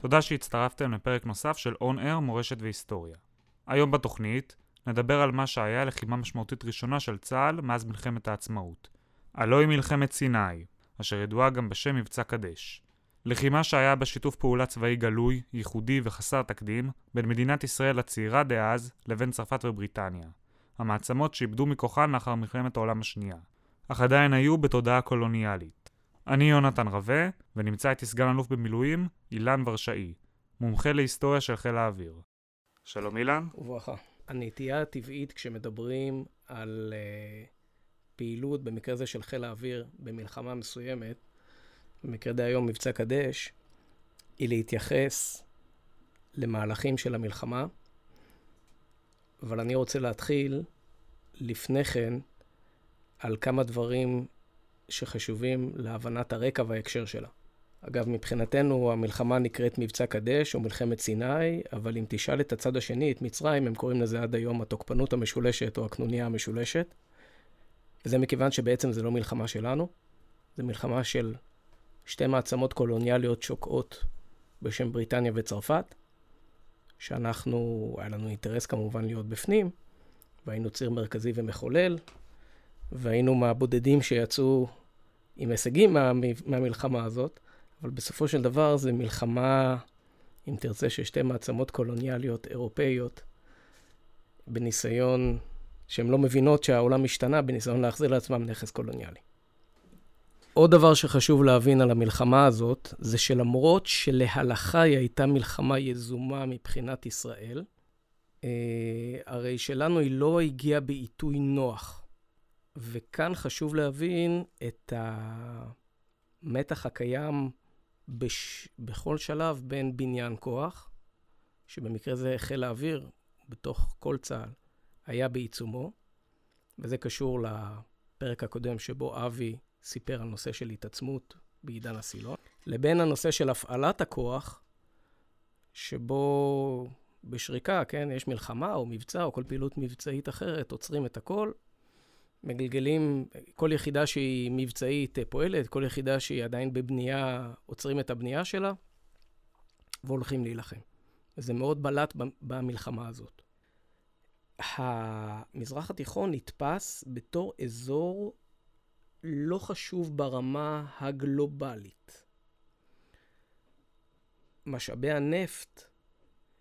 תודה שהצטרפתם לפרק נוסף של On Air מורשת והיסטוריה. היום בתוכנית נדבר על מה שהיה לחימה משמעותית ראשונה של צה"ל מאז מלחמת העצמאות. הלא היא מלחמת סיני, אשר ידועה גם בשם מבצע קדש. לחימה שהיה בשיתוף פעולה צבאי גלוי, ייחודי וחסר תקדים בין מדינת ישראל הצעירה דאז לבין צרפת ובריטניה. המעצמות שאיבדו מכוחן לאחר מלחמת העולם השנייה, אך עדיין היו בתודעה קולוניאלית. אני יונתן רווה, ונמצא איתי סגן אלוף במילואים, אילן ורשאי, מומחה להיסטוריה של חיל האוויר. שלום אילן. וברכה. הנטייה הטבעית כשמדברים על uh, פעילות, במקרה הזה של חיל האוויר, במלחמה מסוימת, במקרה די היום מבצע קדש, היא להתייחס למהלכים של המלחמה, אבל אני רוצה להתחיל לפני כן על כמה דברים שחשובים להבנת הרקע וההקשר שלה. אגב, מבחינתנו המלחמה נקראת מבצע קדש או מלחמת סיני, אבל אם תשאל את הצד השני, את מצרים, הם קוראים לזה עד היום התוקפנות המשולשת או הקנוניה המשולשת. וזה מכיוון שבעצם זה לא מלחמה שלנו, זה מלחמה של שתי מעצמות קולוניאליות שוקעות בשם בריטניה וצרפת, שאנחנו, היה לנו אינטרס כמובן להיות בפנים, והיינו ציר מרכזי ומחולל, והיינו מהבודדים שיצאו עם הישגים מה, מהמלחמה הזאת, אבל בסופו של דבר זה מלחמה, אם תרצה, של שתי מעצמות קולוניאליות אירופאיות, בניסיון, שהן לא מבינות שהעולם השתנה, בניסיון להחזיר לעצמם נכס קולוניאלי. עוד דבר שחשוב להבין על המלחמה הזאת, זה שלמרות שלהלכה היא הייתה מלחמה יזומה מבחינת ישראל, אה, הרי שלנו היא לא הגיעה בעיתוי נוח. וכאן חשוב להבין את המתח הקיים בש... בכל שלב בין בניין כוח, שבמקרה זה חיל האוויר, בתוך כל צה"ל, היה בעיצומו, וזה קשור לפרק הקודם שבו אבי סיפר על נושא של התעצמות בעידן הסילון, לבין הנושא של הפעלת הכוח, שבו בשריקה, כן, יש מלחמה או מבצע או כל פעילות מבצעית אחרת, עוצרים את הכל, מגלגלים, כל יחידה שהיא מבצעית פועלת, כל יחידה שהיא עדיין בבנייה, עוצרים את הבנייה שלה והולכים להילחם. וזה מאוד בלט במלחמה הזאת. המזרח התיכון נתפס בתור אזור לא חשוב ברמה הגלובלית. משאבי הנפט,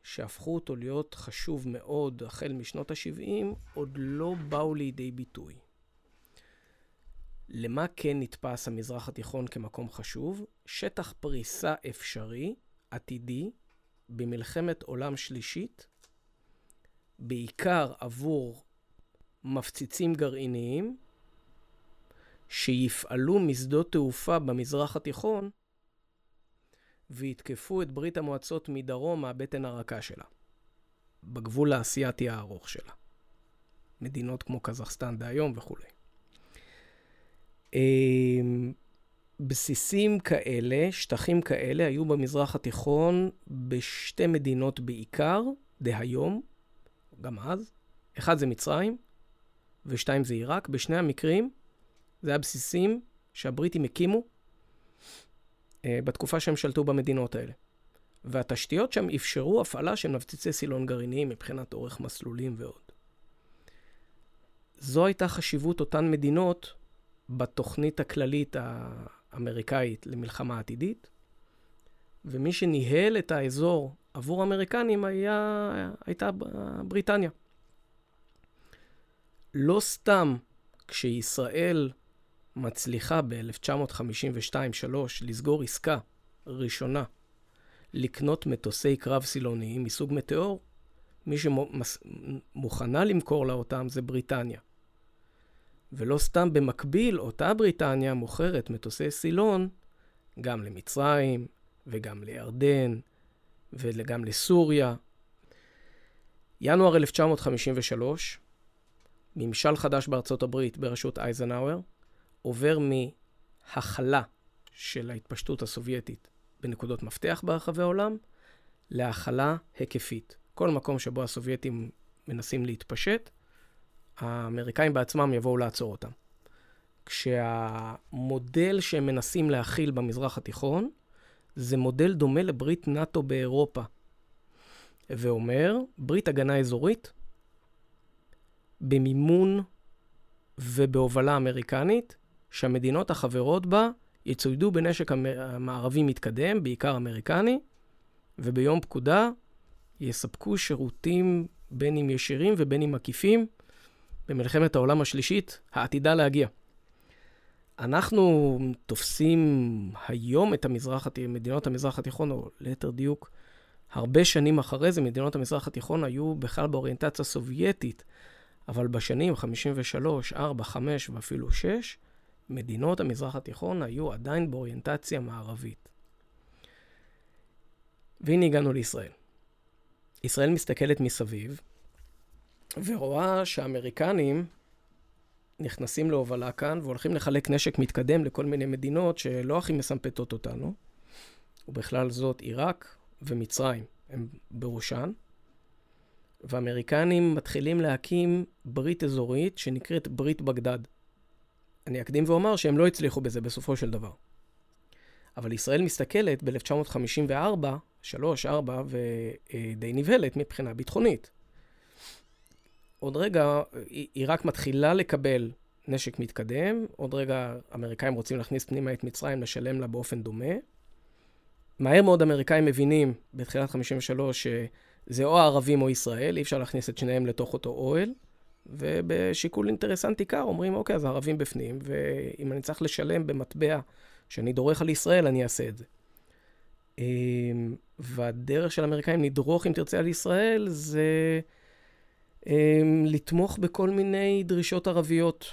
שהפכו אותו להיות חשוב מאוד החל משנות ה-70, עוד לא באו לידי ביטוי. למה כן נתפס המזרח התיכון כמקום חשוב? שטח פריסה אפשרי, עתידי, במלחמת עולם שלישית, בעיקר עבור מפציצים גרעיניים, שיפעלו משדות תעופה במזרח התיכון ויתקפו את ברית המועצות מדרום מהבטן הרכה שלה, בגבול האסייתי הארוך שלה. מדינות כמו קזחסטן דהיום וכולי. אמ, בסיסים כאלה, שטחים כאלה, היו במזרח התיכון בשתי מדינות בעיקר, דהיום, גם אז. אחד זה מצרים, ושתיים זה עיראק. בשני המקרים, זה היה בסיסים שהבריטים הקימו אה, בתקופה שהם שלטו במדינות האלה. והתשתיות שם אפשרו הפעלה של מבציצי סילון גרעיניים מבחינת אורך מסלולים ועוד. זו הייתה חשיבות אותן מדינות בתוכנית הכללית האמריקאית למלחמה עתידית, ומי שניהל את האזור עבור האמריקנים היה, הייתה בריטניה. לא סתם כשישראל מצליחה ב-1952-3 לסגור עסקה ראשונה לקנות מטוסי קרב סילוניים מסוג מטאור, מי שמוכנה למכור לה אותם זה בריטניה. ולא סתם במקביל, אותה בריטניה מוכרת מטוסי סילון גם למצרים וגם לירדן וגם לסוריה. ינואר 1953, ממשל חדש בארצות הברית בראשות אייזנהאואר, עובר מהכלה של ההתפשטות הסובייטית בנקודות מפתח ברחבי העולם, להכלה היקפית. כל מקום שבו הסובייטים מנסים להתפשט, האמריקאים בעצמם יבואו לעצור אותם. כשהמודל שהם מנסים להכיל במזרח התיכון, זה מודל דומה לברית נאט"ו באירופה. ואומר, ברית הגנה אזורית, במימון ובהובלה אמריקנית, שהמדינות החברות בה יצוידו בנשק מערבי מתקדם, בעיקר אמריקני, וביום פקודה יספקו שירותים בין אם ישירים ובין אם עקיפים במלחמת העולם השלישית העתידה להגיע. אנחנו תופסים היום את המזרח, מדינות המזרח התיכון, או ליתר דיוק, הרבה שנים אחרי זה, מדינות המזרח התיכון היו בכלל באוריינטציה סובייטית, אבל בשנים 53, 4, 5 ואפילו 6, מדינות המזרח התיכון היו עדיין באוריינטציה מערבית. והנה הגענו לישראל. ישראל מסתכלת מסביב ורואה שהאמריקנים נכנסים להובלה כאן והולכים לחלק נשק מתקדם לכל מיני מדינות שלא הכי מסמפתות אותנו, ובכלל זאת עיראק ומצרים הם בראשן, והאמריקנים מתחילים להקים ברית אזורית שנקראת ברית בגדד. אני אקדים ואומר שהם לא הצליחו בזה בסופו של דבר. אבל ישראל מסתכלת ב-1954, 3, 4, ודי נבהלת מבחינה ביטחונית. עוד רגע, היא רק מתחילה לקבל נשק מתקדם, עוד רגע האמריקאים רוצים להכניס פנימה את מצרים, לשלם לה באופן דומה. מהר מאוד האמריקאים מבינים, בתחילת 53, שזה או הערבים או ישראל, אי אפשר להכניס את שניהם לתוך אותו אוהל. ובשיקול אינטרסנטי קר אומרים, אוקיי, אז הערבים בפנים, ואם אני צריך לשלם במטבע שאני דורך על ישראל, אני אעשה את זה. אמ, והדרך של האמריקאים לדרוך, אם תרצה, על ישראל, זה לתמוך בכל מיני דרישות ערביות.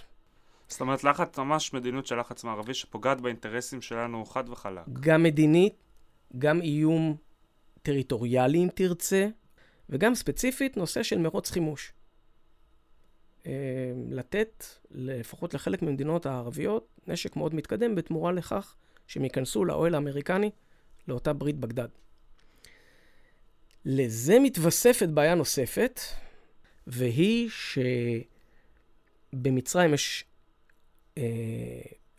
זאת אומרת, לחץ, ממש מדיניות של לחץ מערבי שפוגעת באינטרסים שלנו חד וחלק. גם מדינית, גם איום טריטוריאלי, אם תרצה, וגם ספציפית נושא של מרוץ חימוש. אמ, לתת, לפחות לחלק ממדינות הערביות, נשק מאוד מתקדם בתמורה לכך שהם ייכנסו לאוהל האמריקני לאותה ברית בגדד. לזה מתווספת בעיה נוספת, והיא שבמצרים יש, אה,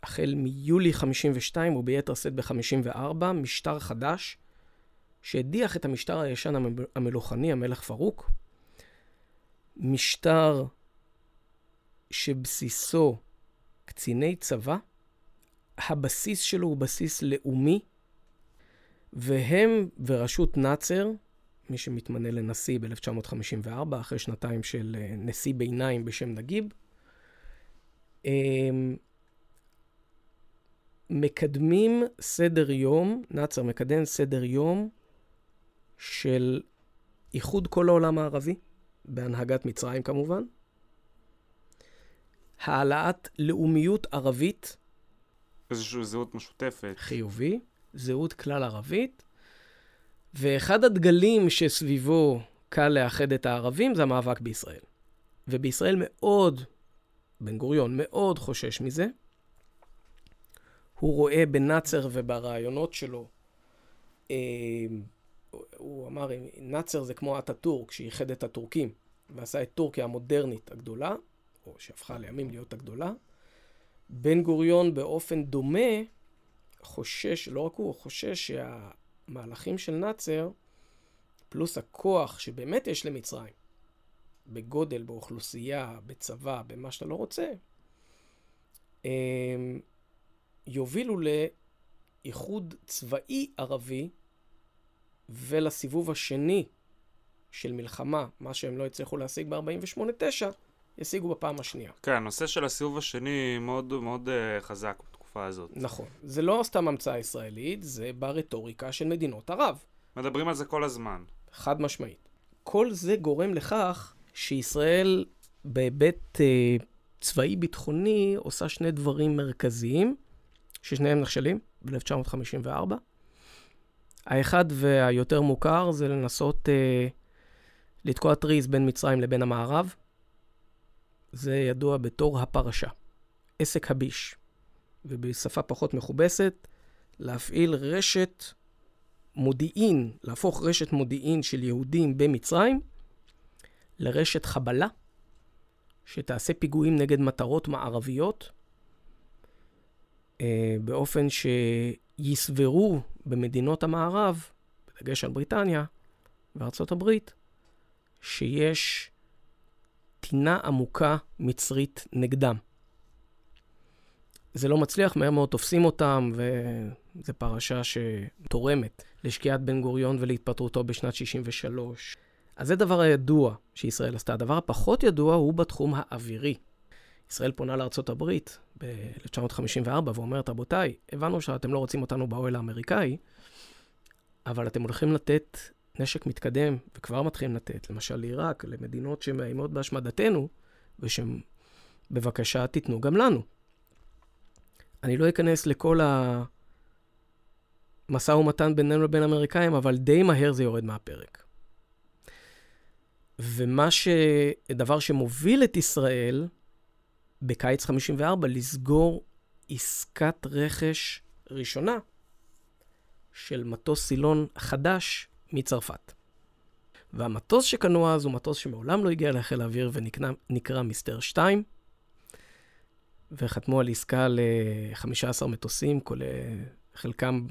החל מיולי 52 וביתר שאת ב-54, משטר חדש, שהדיח את המשטר הישן המלוכני, המלך פרוק. משטר שבסיסו קציני צבא, הבסיס שלו הוא בסיס לאומי, והם וראשות נאצר, מי שמתמנה לנשיא ב-1954, אחרי שנתיים של אה, נשיא ביניים בשם נגיב, אמ, מקדמים סדר יום, נאצר מקדם סדר יום של איחוד כל העולם הערבי, בהנהגת מצרים כמובן, העלאת לאומיות ערבית. איזושהי זהות משותפת. חיובי, זהות כלל ערבית, ואחד הדגלים שסביבו קל לאחד את הערבים זה המאבק בישראל. ובישראל מאוד, בן גוריון מאוד חושש מזה. הוא רואה בנאצר וברעיונות שלו, אה, הוא אמר, נאצר זה כמו אטאטורק, שאיחד את הטורקים, ועשה את טורקיה המודרנית הגדולה, או שהפכה לימים להיות הגדולה. בן גוריון באופן דומה חושש, לא רק הוא, חושש שה... המהלכים של נאצר, פלוס הכוח שבאמת יש למצרים, בגודל, באוכלוסייה, בצבא, במה שאתה לא רוצה, אמ, יובילו לאיחוד צבאי ערבי ולסיבוב השני של מלחמה, מה שהם לא הצליחו להשיג ב-48-9, ישיגו בפעם השנייה. כן, הנושא של הסיבוב השני מאוד מאוד uh, חזק. בתקופה הזאת. נכון. זה לא סתם המצאה ישראלית, זה ברטוריקה של מדינות ערב. מדברים על זה כל הזמן. חד משמעית. כל זה גורם לכך שישראל בהיבט אה, צבאי-ביטחוני עושה שני דברים מרכזיים, ששניהם נכשלים ב-1954. האחד והיותר מוכר זה לנסות אה, לתקוע טריז בין מצרים לבין המערב. זה ידוע בתור הפרשה. עסק הביש. ובשפה פחות מכובסת, להפעיל רשת מודיעין, להפוך רשת מודיעין של יהודים במצרים לרשת חבלה, שתעשה פיגועים נגד מטרות מערביות, אה, באופן שיסברו במדינות המערב, בדגש על בריטניה וארצות הברית, שיש טינה עמוקה מצרית נגדם. זה לא מצליח, מהר מאוד תופסים אותם, וזו פרשה שתורמת לשקיעת בן גוריון ולהתפטרותו בשנת 63. אז זה דבר הידוע שישראל עשתה. הדבר הפחות ידוע הוא בתחום האווירי. ישראל פונה לארצות הברית ב-1954 ואומרת, רבותיי, הבנו שאתם לא רוצים אותנו באוהל האמריקאי, אבל אתם הולכים לתת נשק מתקדם, וכבר מתחילים לתת, למשל לעיראק, למדינות שמאיימות בהשמדתנו, ושבבקשה תיתנו גם לנו. אני לא אכנס לכל המשא ומתן בינינו לבין האמריקאים, אבל די מהר זה יורד מהפרק. ומה ש... דבר שמוביל את ישראל בקיץ 54 לסגור עסקת רכש ראשונה של מטוס סילון חדש מצרפת. והמטוס שקנו אז הוא מטוס שמעולם לא הגיע לחיל האוויר ונקרא מיסטר 2, וחתמו על עסקה ל-15 מטוסים, כולל חלקם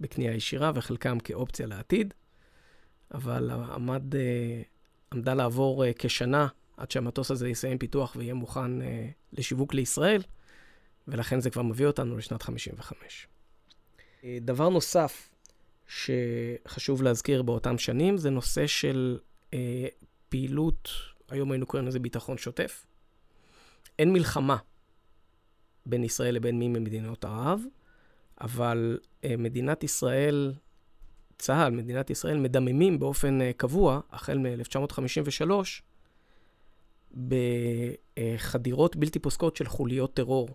בקנייה ישירה וחלקם כאופציה לעתיד, אבל עמד, אה, עמדה לעבור אה, כשנה עד שהמטוס הזה יסיים פיתוח ויהיה מוכן אה, לשיווק לישראל, ולכן זה כבר מביא אותנו לשנת 55. דבר נוסף שחשוב להזכיר באותם שנים זה נושא של פעילות, היום היינו קוראים לזה ביטחון שוטף. אין מלחמה בין ישראל לבין מי ממדינות ערב, אבל אה, מדינת ישראל, צה"ל, מדינת ישראל, מדממים באופן אה, קבוע, החל מ-1953, בחדירות בלתי פוסקות של חוליות טרור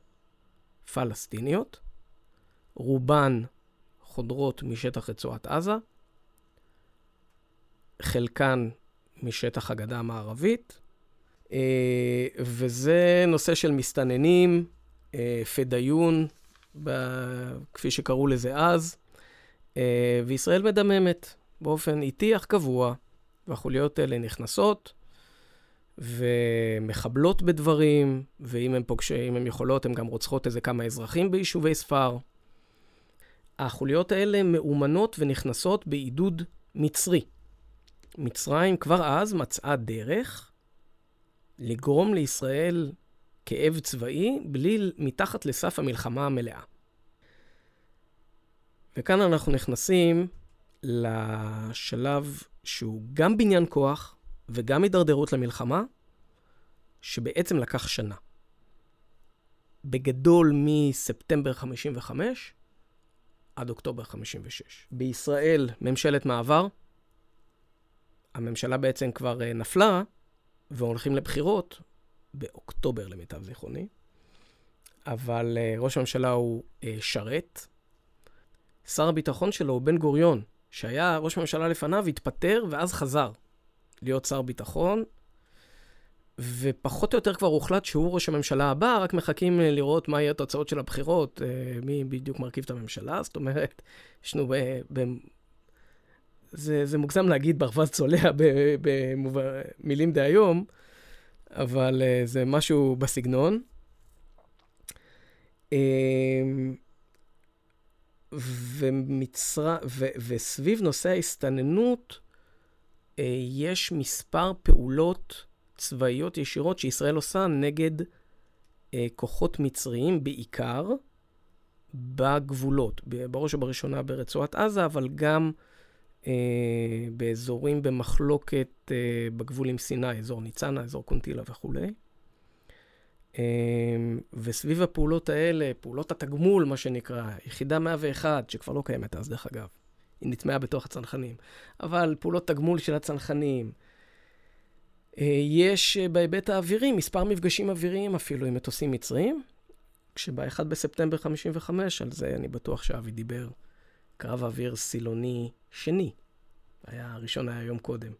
פלסטיניות, רובן חודרות משטח רצועת עזה, חלקן משטח הגדה המערבית, אה, וזה נושא של מסתננים, אה, פדאיון, כפי שקראו לזה אז, אה, וישראל מדממת באופן איטי אך קבוע, והחוליות האלה נכנסות ומחבלות בדברים, ואם הן פוגשות, הן יכולות, הן גם רוצחות איזה כמה אזרחים ביישובי ספר. החוליות האלה מאומנות ונכנסות בעידוד מצרי. מצרים כבר אז מצאה דרך לגרום לישראל כאב צבאי בלי, מתחת לסף המלחמה המלאה. וכאן אנחנו נכנסים לשלב שהוא גם בניין כוח וגם הידרדרות למלחמה, שבעצם לקח שנה. בגדול מספטמבר 55 עד אוקטובר 56. בישראל, ממשלת מעבר. הממשלה בעצם כבר uh, נפלה, והולכים לבחירות באוקטובר למיטב זיכרוני. אבל uh, ראש הממשלה הוא uh, שרת. שר הביטחון שלו הוא בן גוריון, שהיה ראש ממשלה לפניו, התפטר ואז חזר להיות שר ביטחון, ופחות או יותר כבר הוחלט שהוא ראש הממשלה הבא, רק מחכים אה, לראות מה יהיו התוצאות של הבחירות, אה, מי בדיוק מרכיב את הממשלה. זאת אומרת, יש לנו ב... ב זה, זה מוגזם להגיד ברווז צולע במילים דהיום, אבל אה, זה משהו בסגנון. ומצר... ו... וסביב נושא ההסתננות, יש מספר פעולות צבאיות ישירות שישראל עושה נגד אה, כוחות מצריים, בעיקר בגבולות, בראש ובראשונה ברצועת עזה, אבל גם באזורים במחלוקת אה, בגבול עם סיני, אזור ניצנה, אזור קונטילה וכולי. אה, וסביב הפעולות האלה, פעולות התגמול, מה שנקרא, יחידה 101, שכבר לא קיימת אז, דרך אגב, היא נטמעה בתוך הצנחנים, אבל פעולות תגמול של הצנחנים, אה, יש אה, בהיבט האווירי מספר מפגשים אוויריים אפילו עם מטוסים מצריים, כשב-1 בספטמבר 55, על זה אני בטוח שאבי דיבר, קרב אוויר סילוני שני, היה הראשון היה יום קודם,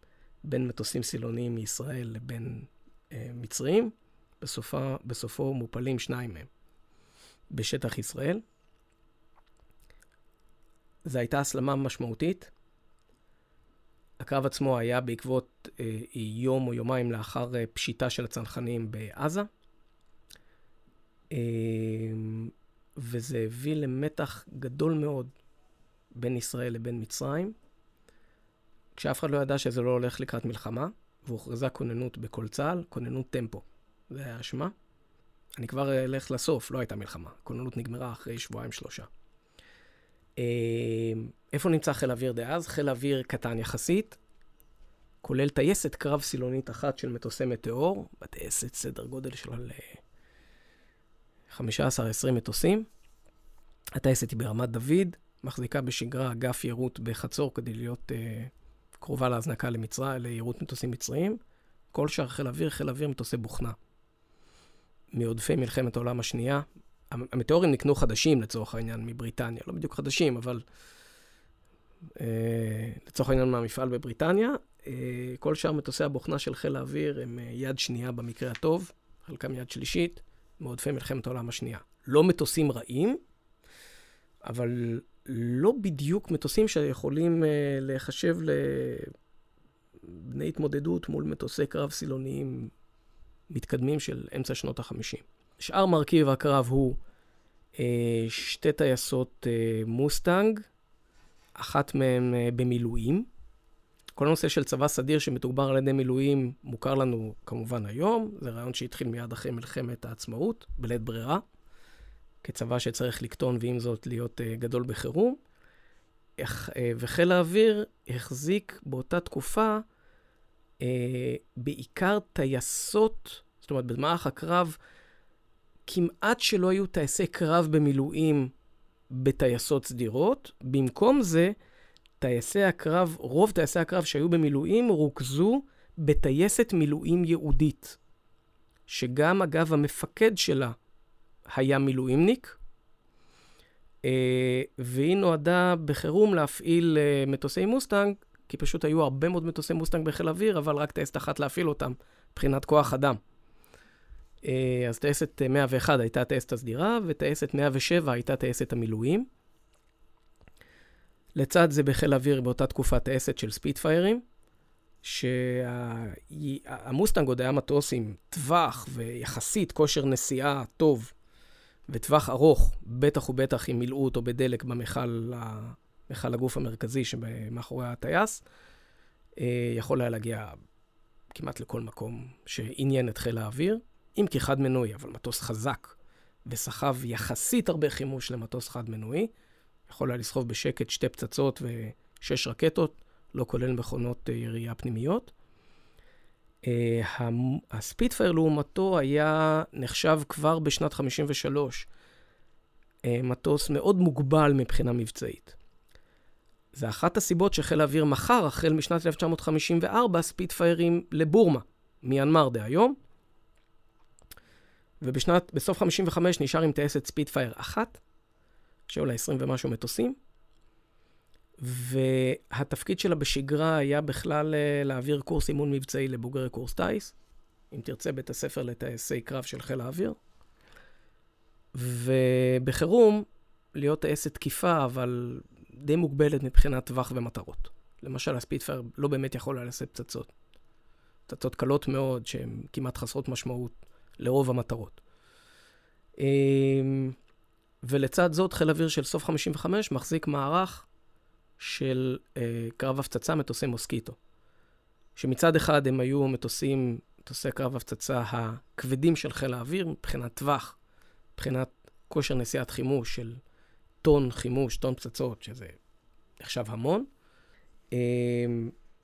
בין מטוסים סילוניים מישראל לבין אה, מצרים, בסופה, בסופו מופלים שניים מהם בשטח ישראל. זו הייתה הסלמה משמעותית. הקרב עצמו היה בעקבות אה, יום או יומיים לאחר אה, פשיטה של הצנחנים בעזה, אה, וזה הביא למתח גדול מאוד בין ישראל לבין מצרים, כשאף אחד לא ידע שזה לא הולך לקראת מלחמה, והוכרזה כוננות בכל צה"ל, כוננות טמפו. זה היה השמה. אני כבר אלך לסוף, לא הייתה מלחמה. הכוננות נגמרה אחרי שבועיים-שלושה. אה, איפה נמצא חיל האוויר דאז? חיל האוויר קטן יחסית, כולל טייסת קרב סילונית אחת של מטוסי מטאור, בטייסת סדר גודל של 15-20 מטוסים. הטייסת היא ברמת דוד, מחזיקה בשגרה אגף יירוט בחצור כדי להיות uh, קרובה להזנקה למצרים, ליירוט מטוסים מצריים. כל שאר חיל אוויר, חיל אוויר מטוסי בוכנה. מעודפי מלחמת העולם השנייה. המטאורים נקנו חדשים לצורך העניין מבריטניה, לא בדיוק חדשים, אבל uh, לצורך העניין מהמפעל בבריטניה. Uh, כל שאר מטוסי הבוכנה של חיל האוויר הם uh, יד שנייה במקרה הטוב, חלקם יד שלישית, מעודפי מלחמת העולם השנייה. לא מטוסים רעים, אבל לא בדיוק מטוסים שיכולים uh, להיחשב לבני התמודדות מול מטוסי קרב סילוניים מתקדמים של אמצע שנות ה-50. שאר מרכיב הקרב הוא uh, שתי טייסות uh, מוסטנג, אחת מהן uh, במילואים. כל הנושא של צבא סדיר שמתוגבר על ידי מילואים מוכר לנו כמובן היום. זה רעיון שהתחיל מיד אחרי מלחמת העצמאות, בלית ברירה. כצבא שצריך לקטון ועם זאת להיות uh, גדול בחירום. uh, וחיל האוויר החזיק באותה תקופה uh, בעיקר טייסות, זאת אומרת, במערך הקרב כמעט שלא היו טייסי קרב במילואים בטייסות סדירות. במקום זה, טייסי הקרב, רוב טייסי הקרב שהיו במילואים רוכזו בטייסת מילואים ייעודית, שגם אגב המפקד שלה היה מילואימניק, אה, והיא נועדה בחירום להפעיל אה, מטוסי מוסטנג, כי פשוט היו הרבה מאוד מטוסי מוסטנג בחיל אוויר, אבל רק טייסת אחת להפעיל אותם, מבחינת כוח אדם. אה, אז טייסת 101 הייתה הטייסת הסדירה, וטייסת 107 הייתה טייסת המילואים. לצד זה בחיל האוויר באותה תקופה טייסת של ספיטפיירים, שהמוסטנג עוד היה מטוס עם טווח ויחסית כושר נסיעה טוב וטווח ארוך, בטח ובטח אם מילאו אותו בדלק במכל מכל הגוף המרכזי שמאחורי הטייס, אה, יכול היה להגיע כמעט לכל מקום שעניין את חיל האוויר, אם כי חד מנועי, אבל מטוס חזק וסחב יחסית הרבה חימוש למטוס חד מנועי. יכול היה לסחוב בשקט שתי פצצות ושש רקטות, לא כולל מכונות אה, ירייה פנימיות. אה, הספיטפייר לעומתו היה נחשב כבר בשנת 53 אה, מטוס מאוד מוגבל מבחינה מבצעית. זה אחת הסיבות שחיל האוויר מכר, החל משנת 1954, ספיטפיירים לבורמה, מיינמר דהיום. ובשנת, בסוף 55 נשאר עם טייסת ספיטפייר אחת, שהיו לה 20 ומשהו מטוסים, והתפקיד שלה בשגרה היה בכלל אה, להעביר קורס אימון מבצעי לבוגרי קורס טיס, אם תרצה, בית הספר לטייסי קרב של חיל האוויר. ובחירום, להיות טייסת תקיפה, אבל די מוגבלת מבחינת טווח ומטרות. למשל, הספיטפייר לא באמת יכול היה לשאת פצצות. פצצות קלות מאוד, שהן כמעט חסרות משמעות לרוב המטרות. אמ, ולצד זאת, חיל אוויר של סוף 55 מחזיק מערך של אה, קרב הפצצה, מטוסי מוסקיטו. שמצד אחד הם היו מטוסים, מטוסי קרב הפצצה הכבדים של חיל האוויר, מבחינת טווח, מבחינת כושר נשיאת חימוש של טון חימוש, טון פצצות, שזה נחשב המון. אה,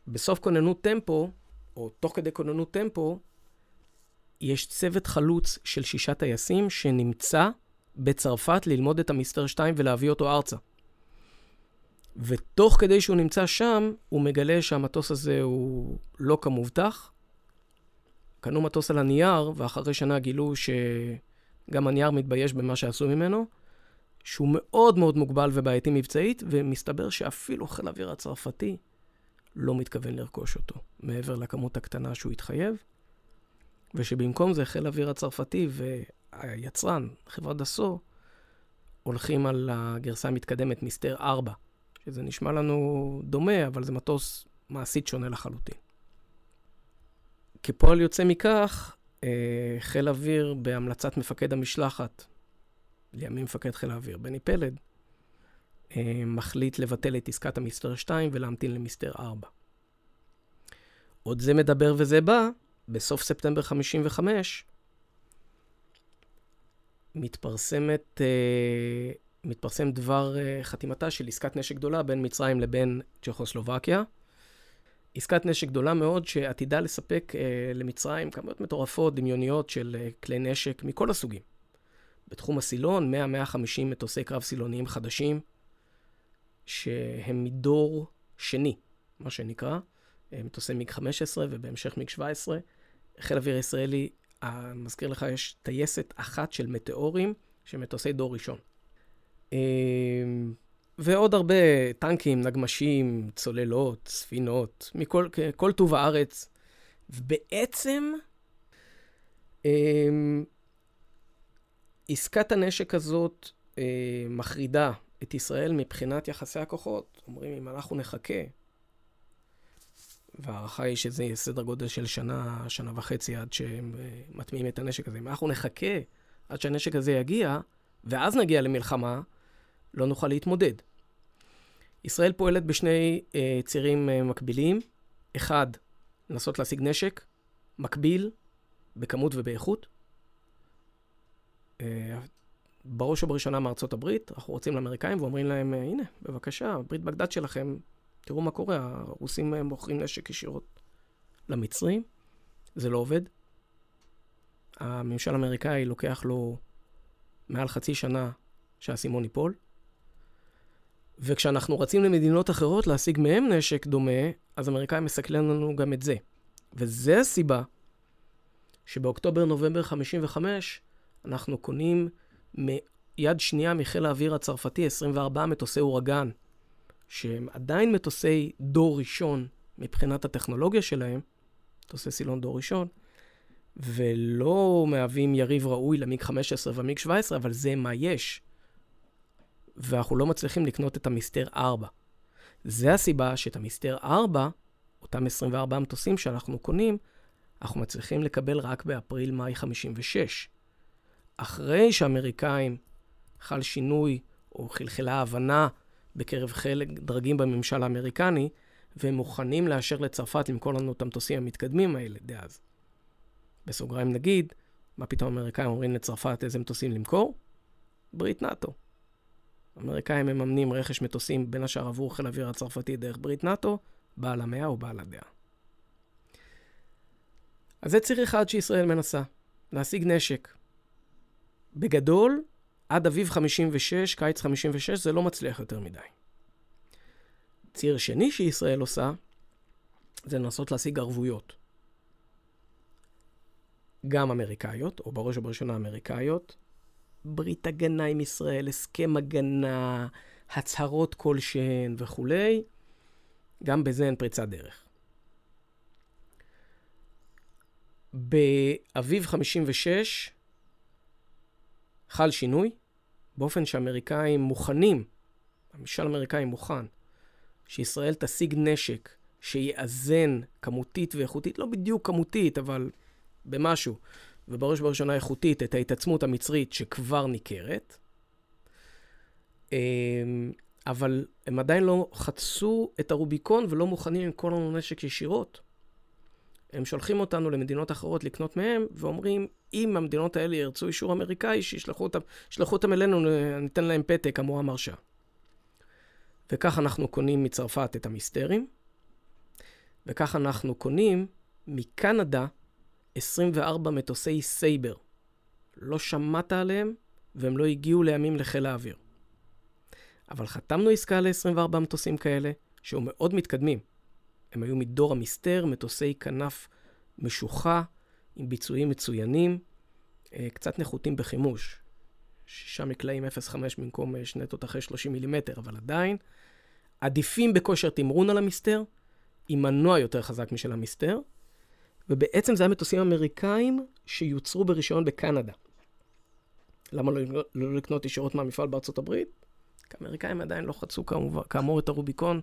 בסוף כוננות טמפו, או תוך כדי כוננות טמפו, יש צוות חלוץ של שישה טייסים שנמצא בצרפת ללמוד את המסתר 2 ולהביא אותו ארצה. ותוך כדי שהוא נמצא שם, הוא מגלה שהמטוס הזה הוא לא כמובטח. קנו מטוס על הנייר, ואחרי שנה גילו שגם הנייר מתבייש במה שעשו ממנו, שהוא מאוד מאוד מוגבל ובעייתי מבצעית, ומסתבר שאפילו חיל האוויר הצרפתי לא מתכוון לרכוש אותו, מעבר לכמות הקטנה שהוא התחייב, ושבמקום זה חיל האוויר הצרפתי היצרן, חברת דסו, הולכים על הגרסה המתקדמת מיסטר 4, שזה נשמע לנו דומה, אבל זה מטוס מעשית שונה לחלוטין. כפועל יוצא מכך, אה, חיל אוויר בהמלצת מפקד המשלחת, לימים מפקד חיל האוויר, בני פלד, אה, מחליט לבטל את עסקת המסתר 2 ולהמתין למסתר 4. עוד זה מדבר וזה בא, בסוף ספטמבר 55, מתפרסמת, אה, מתפרסם דבר אה, חתימתה של עסקת נשק גדולה בין מצרים לבין צ'כוסלובקיה. עסקת נשק גדולה מאוד שעתידה לספק אה, למצרים כמויות מטורפות, דמיוניות של אה, כלי נשק מכל הסוגים. בתחום הסילון, 100-150 מטוסי קרב סילוניים חדשים, שהם מדור שני, מה שנקרא, אה, מטוסי מיג 15 ובהמשך מיג 17. חיל אוויר ישראלי, מזכיר לך, יש טייסת אחת של מטאורים, של מטוסי דור ראשון. אה, ועוד הרבה טנקים, נגמשים, צוללות, ספינות, מכל כל טוב הארץ. ובעצם, עסקת הנשק הזאת מחרידה את ישראל מבחינת יחסי הכוחות. אומרים, אם אנחנו נחכה, וההערכה היא שזה יהיה סדר גודל של שנה, שנה וחצי עד שהם אה, מטמיעים את הנשק הזה. אם אנחנו נחכה עד שהנשק הזה יגיע, ואז נגיע למלחמה, לא נוכל להתמודד. ישראל פועלת בשני אה, צירים אה, מקבילים. אחד, לנסות להשיג נשק מקביל, בכמות ובאיכות. אה, בראש ובראשונה מארצות הברית, אנחנו רוצים לאמריקאים ואומרים להם, הנה, בבקשה, ברית בגדד שלכם, תראו מה קורה, הרוסים מוכרים נשק ישירות למצרים, זה לא עובד. הממשל האמריקאי לוקח לו מעל חצי שנה שהאסימון ייפול. וכשאנחנו רצים למדינות אחרות להשיג מהם נשק דומה, אז האמריקאים מסכלים לנו גם את זה. וזה הסיבה שבאוקטובר-נובמבר 55 אנחנו קונים מיד שנייה מחיל האוויר הצרפתי 24 מטוסי אורגן, שהם עדיין מטוסי דור ראשון מבחינת הטכנולוגיה שלהם, מטוסי סילון דור ראשון, ולא מהווים יריב ראוי למיג 15 ומיג 17, אבל זה מה יש. ואנחנו לא מצליחים לקנות את המסתר 4. זה הסיבה שאת המסתר 4, אותם 24 מטוסים שאנחנו קונים, אנחנו מצליחים לקבל רק באפריל-מאי 56. אחרי שהאמריקאים חל שינוי או חלחלה הבנה בקרב חלק דרגים בממשל האמריקני, והם מוכנים לאשר לצרפת למכור לנו את המטוסים המתקדמים האלה דאז. בסוגריים נגיד, מה פתאום האמריקאים אומרים לצרפת איזה מטוסים למכור? ברית נאט"ו. האמריקאים מממנים רכש מטוסים בין השאר עבור חיל האוויר הצרפתי דרך ברית נאט"ו, בעל המאה או בעל הדעה. אז זה ציר אחד שישראל מנסה, להשיג נשק. בגדול, עד אביב 56, קיץ 56, זה לא מצליח יותר מדי. ציר שני שישראל עושה, זה לנסות להשיג ערבויות. גם אמריקאיות, או בראש ובראשונה אמריקאיות, ברית הגנה עם ישראל, הסכם הגנה, הצהרות כלשהן וכולי, גם בזה אין פריצת דרך. באביב 56 חל שינוי, באופן שאמריקאים מוכנים, הממשל האמריקאי מוכן, שישראל תשיג נשק שיאזן כמותית ואיכותית, לא בדיוק כמותית, אבל במשהו, ובראש ובראשונה איכותית, את ההתעצמות המצרית שכבר ניכרת. אמ, אבל הם עדיין לא חצו את הרוביקון ולא מוכנים למכור לנו נשק ישירות. הם שולחים אותנו למדינות אחרות לקנות מהם, ואומרים, אם המדינות האלה ירצו אישור אמריקאי, שישלחו אותם, אותם אלינו, ניתן להם פתק, המורה מרשה. וכך אנחנו קונים מצרפת את המיסטרים, וכך אנחנו קונים מקנדה 24 מטוסי סייבר. לא שמעת עליהם, והם לא הגיעו לימים לחיל האוויר. אבל חתמנו עסקה ל-24 מטוסים כאלה, שהיו מאוד מתקדמים. הם היו מדור המסתר, מטוסי כנף משוחה, עם ביצועים מצוינים, אה, קצת נחותים בחימוש. שישה מקלעים 0.5 במקום אה, שני תותחי 30 מילימטר, אבל עדיין עדיפים בכושר תמרון על המסתר, עם מנוע יותר חזק משל המסתר, ובעצם זה המטוסים אמריקאים שיוצרו ברישיון בקנדה. למה לא, לא לקנות ישירות מהמפעל בארצות הברית? כי האמריקאים עדיין לא חצו כאמור, כאמור את הרוביקון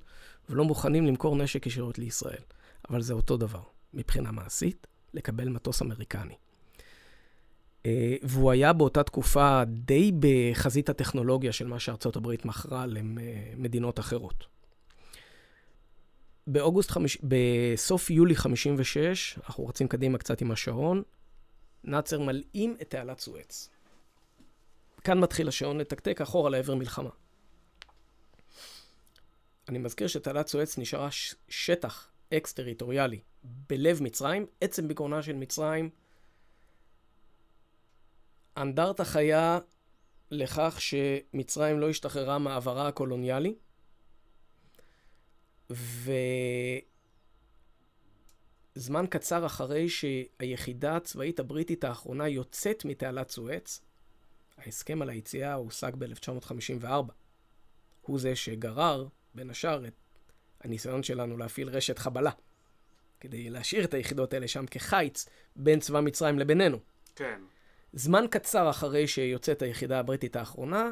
ולא מוכנים למכור נשק ישירות לישראל. אבל זה אותו דבר, מבחינה מעשית, לקבל מטוס אמריקני. אה, והוא היה באותה תקופה די בחזית הטכנולוגיה של מה שארצות הברית מכרה למדינות אחרות. באוגוסט, חמיש... בסוף יולי 56, אנחנו רצים קדימה קצת עם השעון, נאצר מלאים את תעלת סואץ. כאן מתחיל השעון לתקתק אחורה לעבר מלחמה. אני מזכיר שתעלת סואץ נשארה ש... שטח אקס-טריטוריאלי בלב מצרים, עצם בגרונה של מצרים, אנדרטה חיה לכך שמצרים לא השתחררה מעברה הקולוניאלי, וזמן קצר אחרי שהיחידה הצבאית הבריטית האחרונה יוצאת מתעלת סואץ, ההסכם על היציאה הושג ב-1954. הוא זה שגרר, בין השאר, את הניסיון שלנו להפעיל רשת חבלה, כדי להשאיר את היחידות האלה שם כחיץ בין צבא מצרים לבינינו. כן. זמן קצר אחרי שיוצאת היחידה הבריטית האחרונה,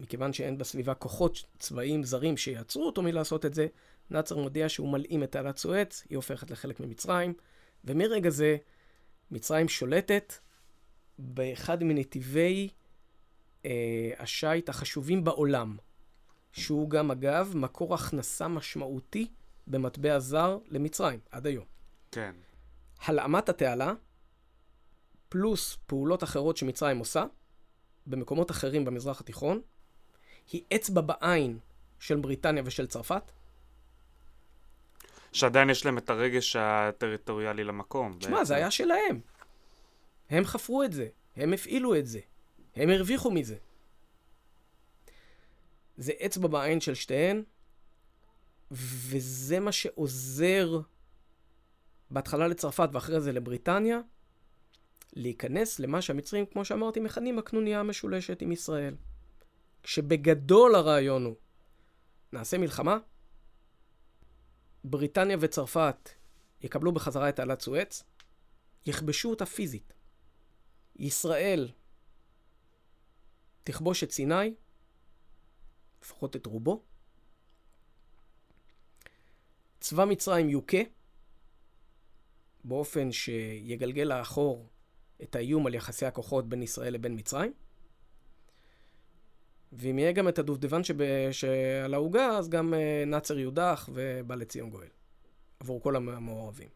מכיוון שאין בסביבה כוחות צבאיים זרים שיעצרו אותו מלעשות את זה, נאצר מודיע שהוא מלאים את תעלת סואץ, היא הופכת לחלק ממצרים, ומרגע זה מצרים שולטת באחד מנתיבי אה, השיט החשובים בעולם, שהוא גם, אגב, מקור הכנסה משמעותי במטבע זר למצרים, עד היום. כן. הלאמת התעלה, פלוס פעולות אחרות שמצרים עושה, במקומות אחרים במזרח התיכון, היא אצבע בעין של בריטניה ושל צרפת. שעדיין יש להם את הרגש הטריטוריאלי למקום. תשמע, זה היה שלהם. הם חפרו את זה, הם הפעילו את זה, הם הרוויחו מזה. זה אצבע בעין של שתיהן, וזה מה שעוזר בהתחלה לצרפת ואחרי זה לבריטניה, להיכנס למה שהמצרים, כמו שאמרתי, מכנים הקנוניה המשולשת עם ישראל. כשבגדול הרעיון הוא, נעשה מלחמה, בריטניה וצרפת יקבלו בחזרה את תעלת סואץ, יכבשו אותה פיזית. ישראל תכבוש את סיני, לפחות את רובו. צבא מצרים יוכה, באופן שיגלגל לאחור את האיום על יחסי הכוחות בין ישראל לבין מצרים. ואם יהיה גם את הדובדבן. שעל העוגה, אז גם uh, נאצר יודח ובא לציון גואל. עבור כל המעורבים.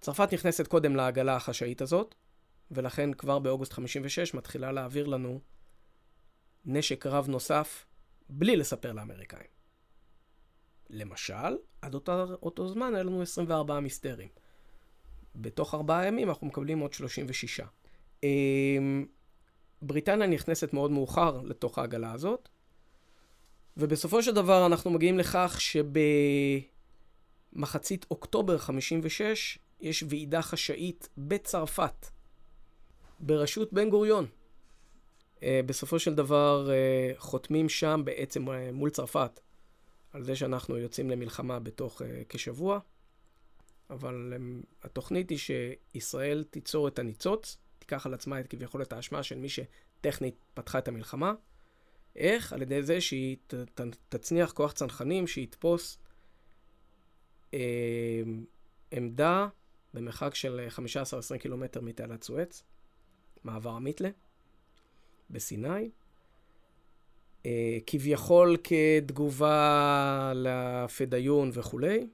צרפת נכנסת קודם לעגלה החשאית הזאת, ולכן כבר באוגוסט 56 מתחילה להעביר לנו נשק רב נוסף, בלי לספר לאמריקאים. למשל, עד אותו, אותו זמן היה לנו 24 מיסטרים. בתוך ארבעה ימים אנחנו מקבלים עוד 36. בריטניה נכנסת מאוד מאוחר לתוך העגלה הזאת, ובסופו של דבר אנחנו מגיעים לכך שבמחצית אוקטובר 56 יש ועידה חשאית בצרפת, בראשות בן גוריון. אה, בסופו של דבר אה, חותמים שם בעצם אה, מול צרפת על זה שאנחנו יוצאים למלחמה בתוך כשבוע. אבל הם, התוכנית היא שישראל תיצור את הניצוץ, תיקח על עצמה את כביכול את האשמה של מי שטכנית פתחה את המלחמה. איך? על ידי זה שהיא ת, ת, תצניח כוח צנחנים שיתפוס אה, עמדה במרחק של 15-20 קילומטר מתעלת סואץ, מעבר המיתלה, בסיני. אה, כביכול כתגובה לפדאיון וכולי.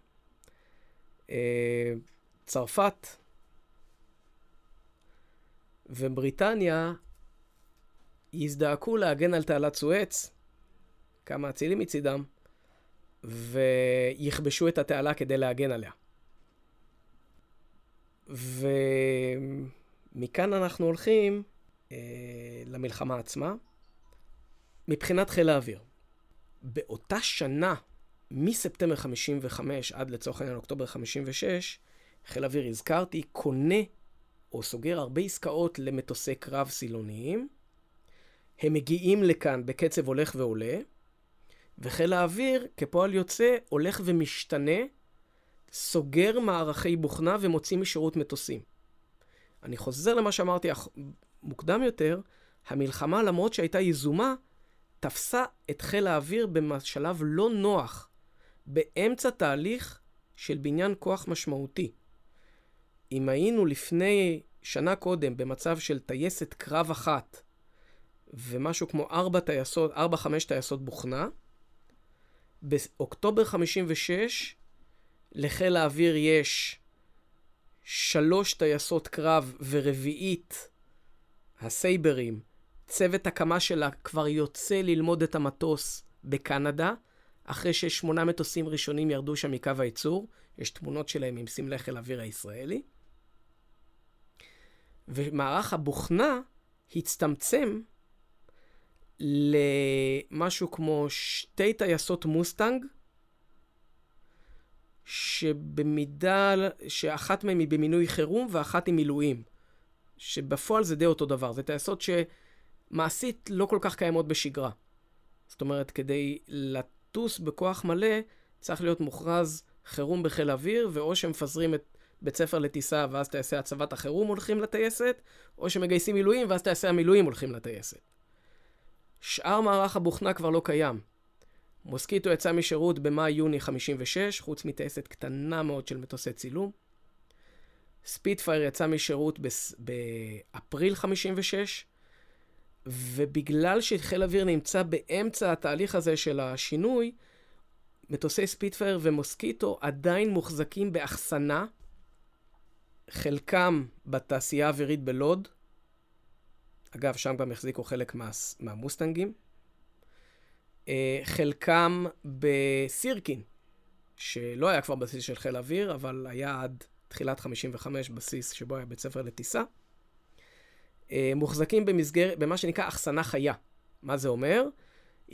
אה, צרפת ובריטניה יזדעקו להגן על תעלת סואץ, כמה אצילים מצידם, ויכבשו את התעלה כדי להגן עליה. ומכאן אנחנו הולכים אה, למלחמה עצמה. מבחינת חיל האוויר, באותה שנה מספטמבר 55 עד לצורך העניין אוקטובר 56, חיל אוויר הזכרתי, קונה או סוגר הרבה עסקאות למטוסי קרב סילוניים. הם מגיעים לכאן בקצב הולך ועולה, וחיל האוויר, כפועל יוצא, הולך ומשתנה, סוגר מערכי בוכנה ומוציא משירות מטוסים. אני חוזר למה שאמרתי מוקדם יותר, המלחמה, למרות שהייתה יזומה, תפסה את חיל האוויר בשלב לא נוח. באמצע תהליך של בניין כוח משמעותי. אם היינו לפני שנה קודם במצב של טייסת קרב אחת ומשהו כמו ארבע טייסות, ארבע, חמש טייסות בוכנה. באוקטובר 56 לחיל האוויר יש שלוש טייסות קרב ורביעית, הסייברים, צוות הקמה שלה כבר יוצא ללמוד את המטוס בקנדה, אחרי ששמונה מטוסים ראשונים ירדו שם מקו הייצור. יש תמונות שלהם עם סמלי חיל האוויר הישראלי. ומערך הבוכנה הצטמצם למשהו כמו שתי טייסות מוסטנג, שבמידה, שאחת מהן היא במינוי חירום ואחת היא מילואים. שבפועל זה די אותו דבר. זה טייסות שמעשית לא כל כך קיימות בשגרה. זאת אומרת, כדי לטוס בכוח מלא, צריך להיות מוכרז חירום בחיל אוויר, ואו שמפזרים את בית ספר לטיסה ואז טייסי הצבת החירום הולכים לטייסת, או שמגייסים מילואים ואז טייסי המילואים הולכים לטייסת. שאר מערך הבוכנה כבר לא קיים. מוסקיטו יצא משירות במאי-יוני 56, חוץ מטייסת קטנה מאוד של מטוסי צילום. ספיטפייר יצא משירות בס... באפריל 56, ובגלל שחיל אוויר נמצא באמצע התהליך הזה של השינוי, מטוסי ספיטפייר ומוסקיטו עדיין מוחזקים באחסנה, חלקם בתעשייה האווירית בלוד, אגב, שם גם החזיקו חלק מה, מהמוסטנגים. אה, חלקם בסירקין, שלא היה כבר בסיס של חיל אוויר, אבל היה עד תחילת 55 בסיס שבו היה בית ספר לטיסה. אה, מוחזקים במסגר, במה שנקרא אחסנה חיה. מה זה אומר?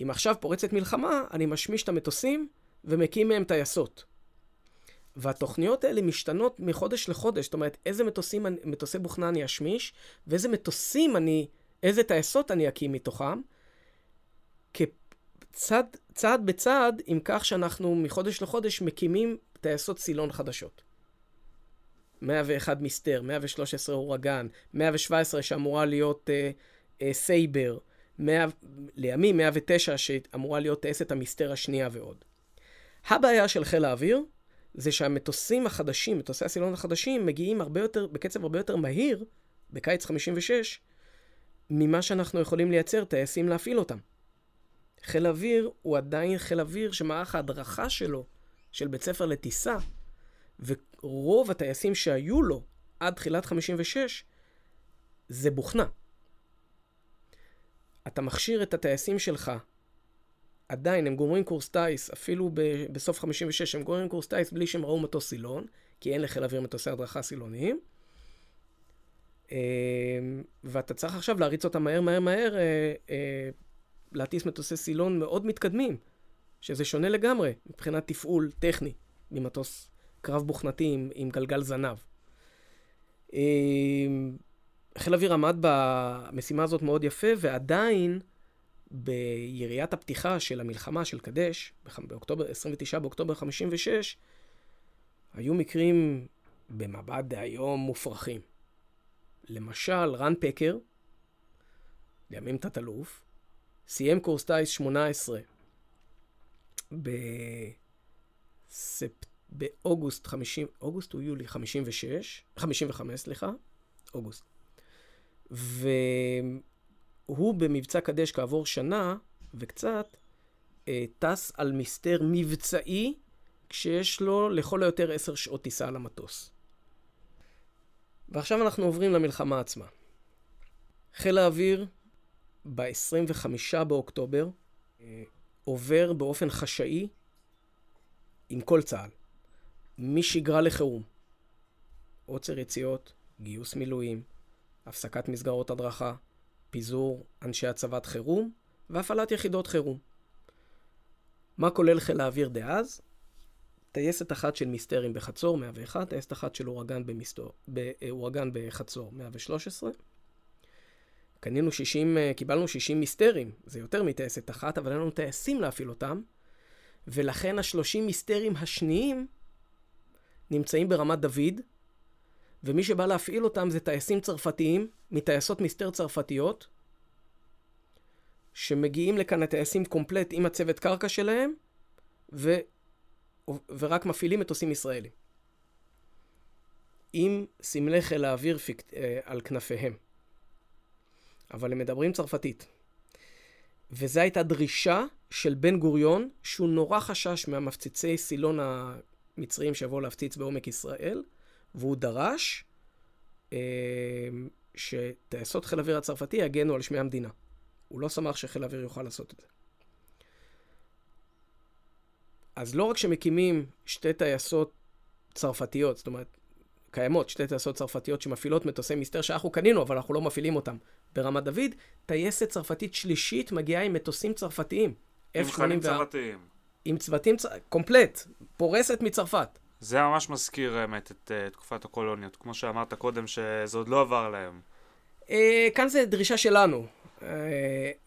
אם עכשיו פורצת מלחמה, אני משמיש את המטוסים ומקים מהם טייסות. והתוכניות האלה משתנות מחודש לחודש, זאת אומרת, איזה מטוסים, מטוסי בוכנה אני אשמיש, ואיזה מטוסים אני, איזה טייסות אני אקים מתוכם, כצעד צעד בצעד, עם כך שאנחנו מחודש לחודש מקימים טייסות סילון חדשות. 101 מיסטר, 113 אורגן, 117 שאמורה להיות uh, uh, סייבר, 100, לימים 109 שאמורה להיות טייסת המיסטר השנייה ועוד. הבעיה של חיל האוויר זה שהמטוסים החדשים, מטוסי הסילון החדשים, מגיעים הרבה יותר, בקצב הרבה יותר מהיר, בקיץ 56, ממה שאנחנו יכולים לייצר טייסים להפעיל אותם. חיל אוויר הוא עדיין חיל אוויר שמערך ההדרכה שלו, של בית ספר לטיסה, ורוב הטייסים שהיו לו עד תחילת 56, זה בוכנה. אתה מכשיר את הטייסים שלך עדיין הם גומרים קורס טיס, אפילו ב- בסוף 56 הם גומרים קורס טיס בלי שהם ראו מטוס סילון, כי אין לחיל אוויר מטוסי הדרכה סילוניים. אמ, ואתה צריך עכשיו להריץ אותם מהר מהר מהר, אה, אה, להטיס מטוסי סילון מאוד מתקדמים, שזה שונה לגמרי מבחינת תפעול טכני ממטוס קרב בוכנתי עם, עם גלגל זנב. אמ, חיל אוויר עמד במשימה הזאת מאוד יפה, ועדיין ביריית הפתיחה של המלחמה של קדש, באוקטובר, 29 באוקטובר 56, היו מקרים במבט דהיום מופרכים. למשל, רן פקר, לימים תת-אלוף, סיים קורס טיס 18 בספ... באוגוסט 50, אוגוסט או יולי 56, 55, סליחה, אוגוסט. ו... הוא במבצע קדש כעבור שנה וקצת, אה, טס על מיסטר מבצעי, כשיש לו לכל היותר עשר שעות טיסה על המטוס. ועכשיו אנחנו עוברים למלחמה עצמה. חיל האוויר ב-25 באוקטובר אה, עובר באופן חשאי עם כל צה"ל, משגרה לחירום. עוצר יציאות, גיוס מילואים, הפסקת מסגרות הדרכה, פיזור אנשי הצבת חירום והפעלת יחידות חירום. מה כולל חיל האוויר דאז? טייסת אחת של מיסטרים בחצור, 101, טייסת אחת של אורגן, במסתור, באורגן בחצור, 113. קנינו 60, קיבלנו 60 מיסטרים, זה יותר מטייסת אחת, אבל אין לנו טייסים להפעיל אותם, ולכן ה-30 מיסטרים השניים נמצאים ברמת דוד, ומי שבא להפעיל אותם זה טייסים צרפתיים, מטייסות מסתר צרפתיות, שמגיעים לכאן הטייסים קומפלט עם הצוות קרקע שלהם, ו... ורק מפעילים מטוסים ישראלים. עם סמלי חיל האוויר פיק... אה, על כנפיהם. אבל הם מדברים צרפתית. וזו הייתה דרישה של בן גוריון, שהוא נורא חשש מהמפציצי סילון המצריים שיבואו להפציץ בעומק ישראל, והוא דרש אה, שטייסות חיל האוויר הצרפתי יגנו על שמי המדינה. הוא לא שמח שחיל האוויר יוכל לעשות את זה. אז לא רק שמקימים שתי טייסות צרפתיות, זאת אומרת, קיימות שתי טייסות צרפתיות שמפעילות מטוסי מסתר שאנחנו קנינו, אבל אנחנו לא מפעילים אותם ברמת דוד, טייסת צרפתית שלישית מגיעה עם מטוסים צרפתיים. עם חיילים צרפתיים. עם צוותים, צ... קומפלט, פורסת מצרפת. זה ממש מזכיר, האמת, את uh, תקופת הקולוניות. כמו שאמרת קודם, שזה עוד לא עבר להם. Uh, כאן זה דרישה שלנו. Uh,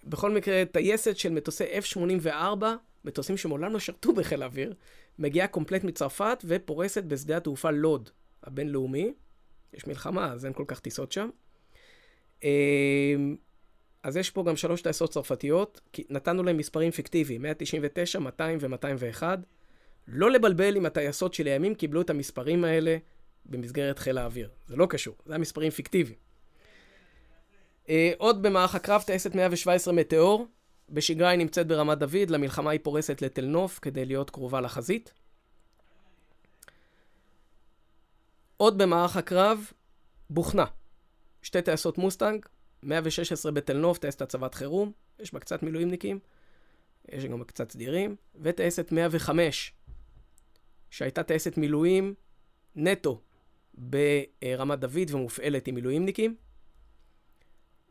בכל מקרה, טייסת של מטוסי F-84, מטוסים שמעולם לא שרתו בחיל האוויר, מגיעה קומפלט מצרפת ופורסת בשדה התעופה לוד הבינלאומי. יש מלחמה, אז אין כל כך טיסות שם. Uh, אז יש פה גם שלוש טייסות צרפתיות, כי נתנו להם מספרים פיקטיביים, 199, 200 ו-201. לא לבלבל עם הטייסות שלימים קיבלו את המספרים האלה במסגרת חיל האוויר. זה לא קשור, זה המספרים פיקטיביים. אה, עוד במערך הקרב, טייסת 117 מטאור. בשגרה היא נמצאת ברמת דוד, למלחמה היא פורסת לתל נוף כדי להיות קרובה לחזית. עוד במערך הקרב, בוכנה. שתי טייסות מוסטנג, 116 בתל נוף, טייסת הצבת חירום, יש בה קצת מילואימניקים, יש גם קצת סדירים, וטייסת 105, שהייתה טייסת מילואים נטו ברמת דוד ומופעלת עם מילואימניקים.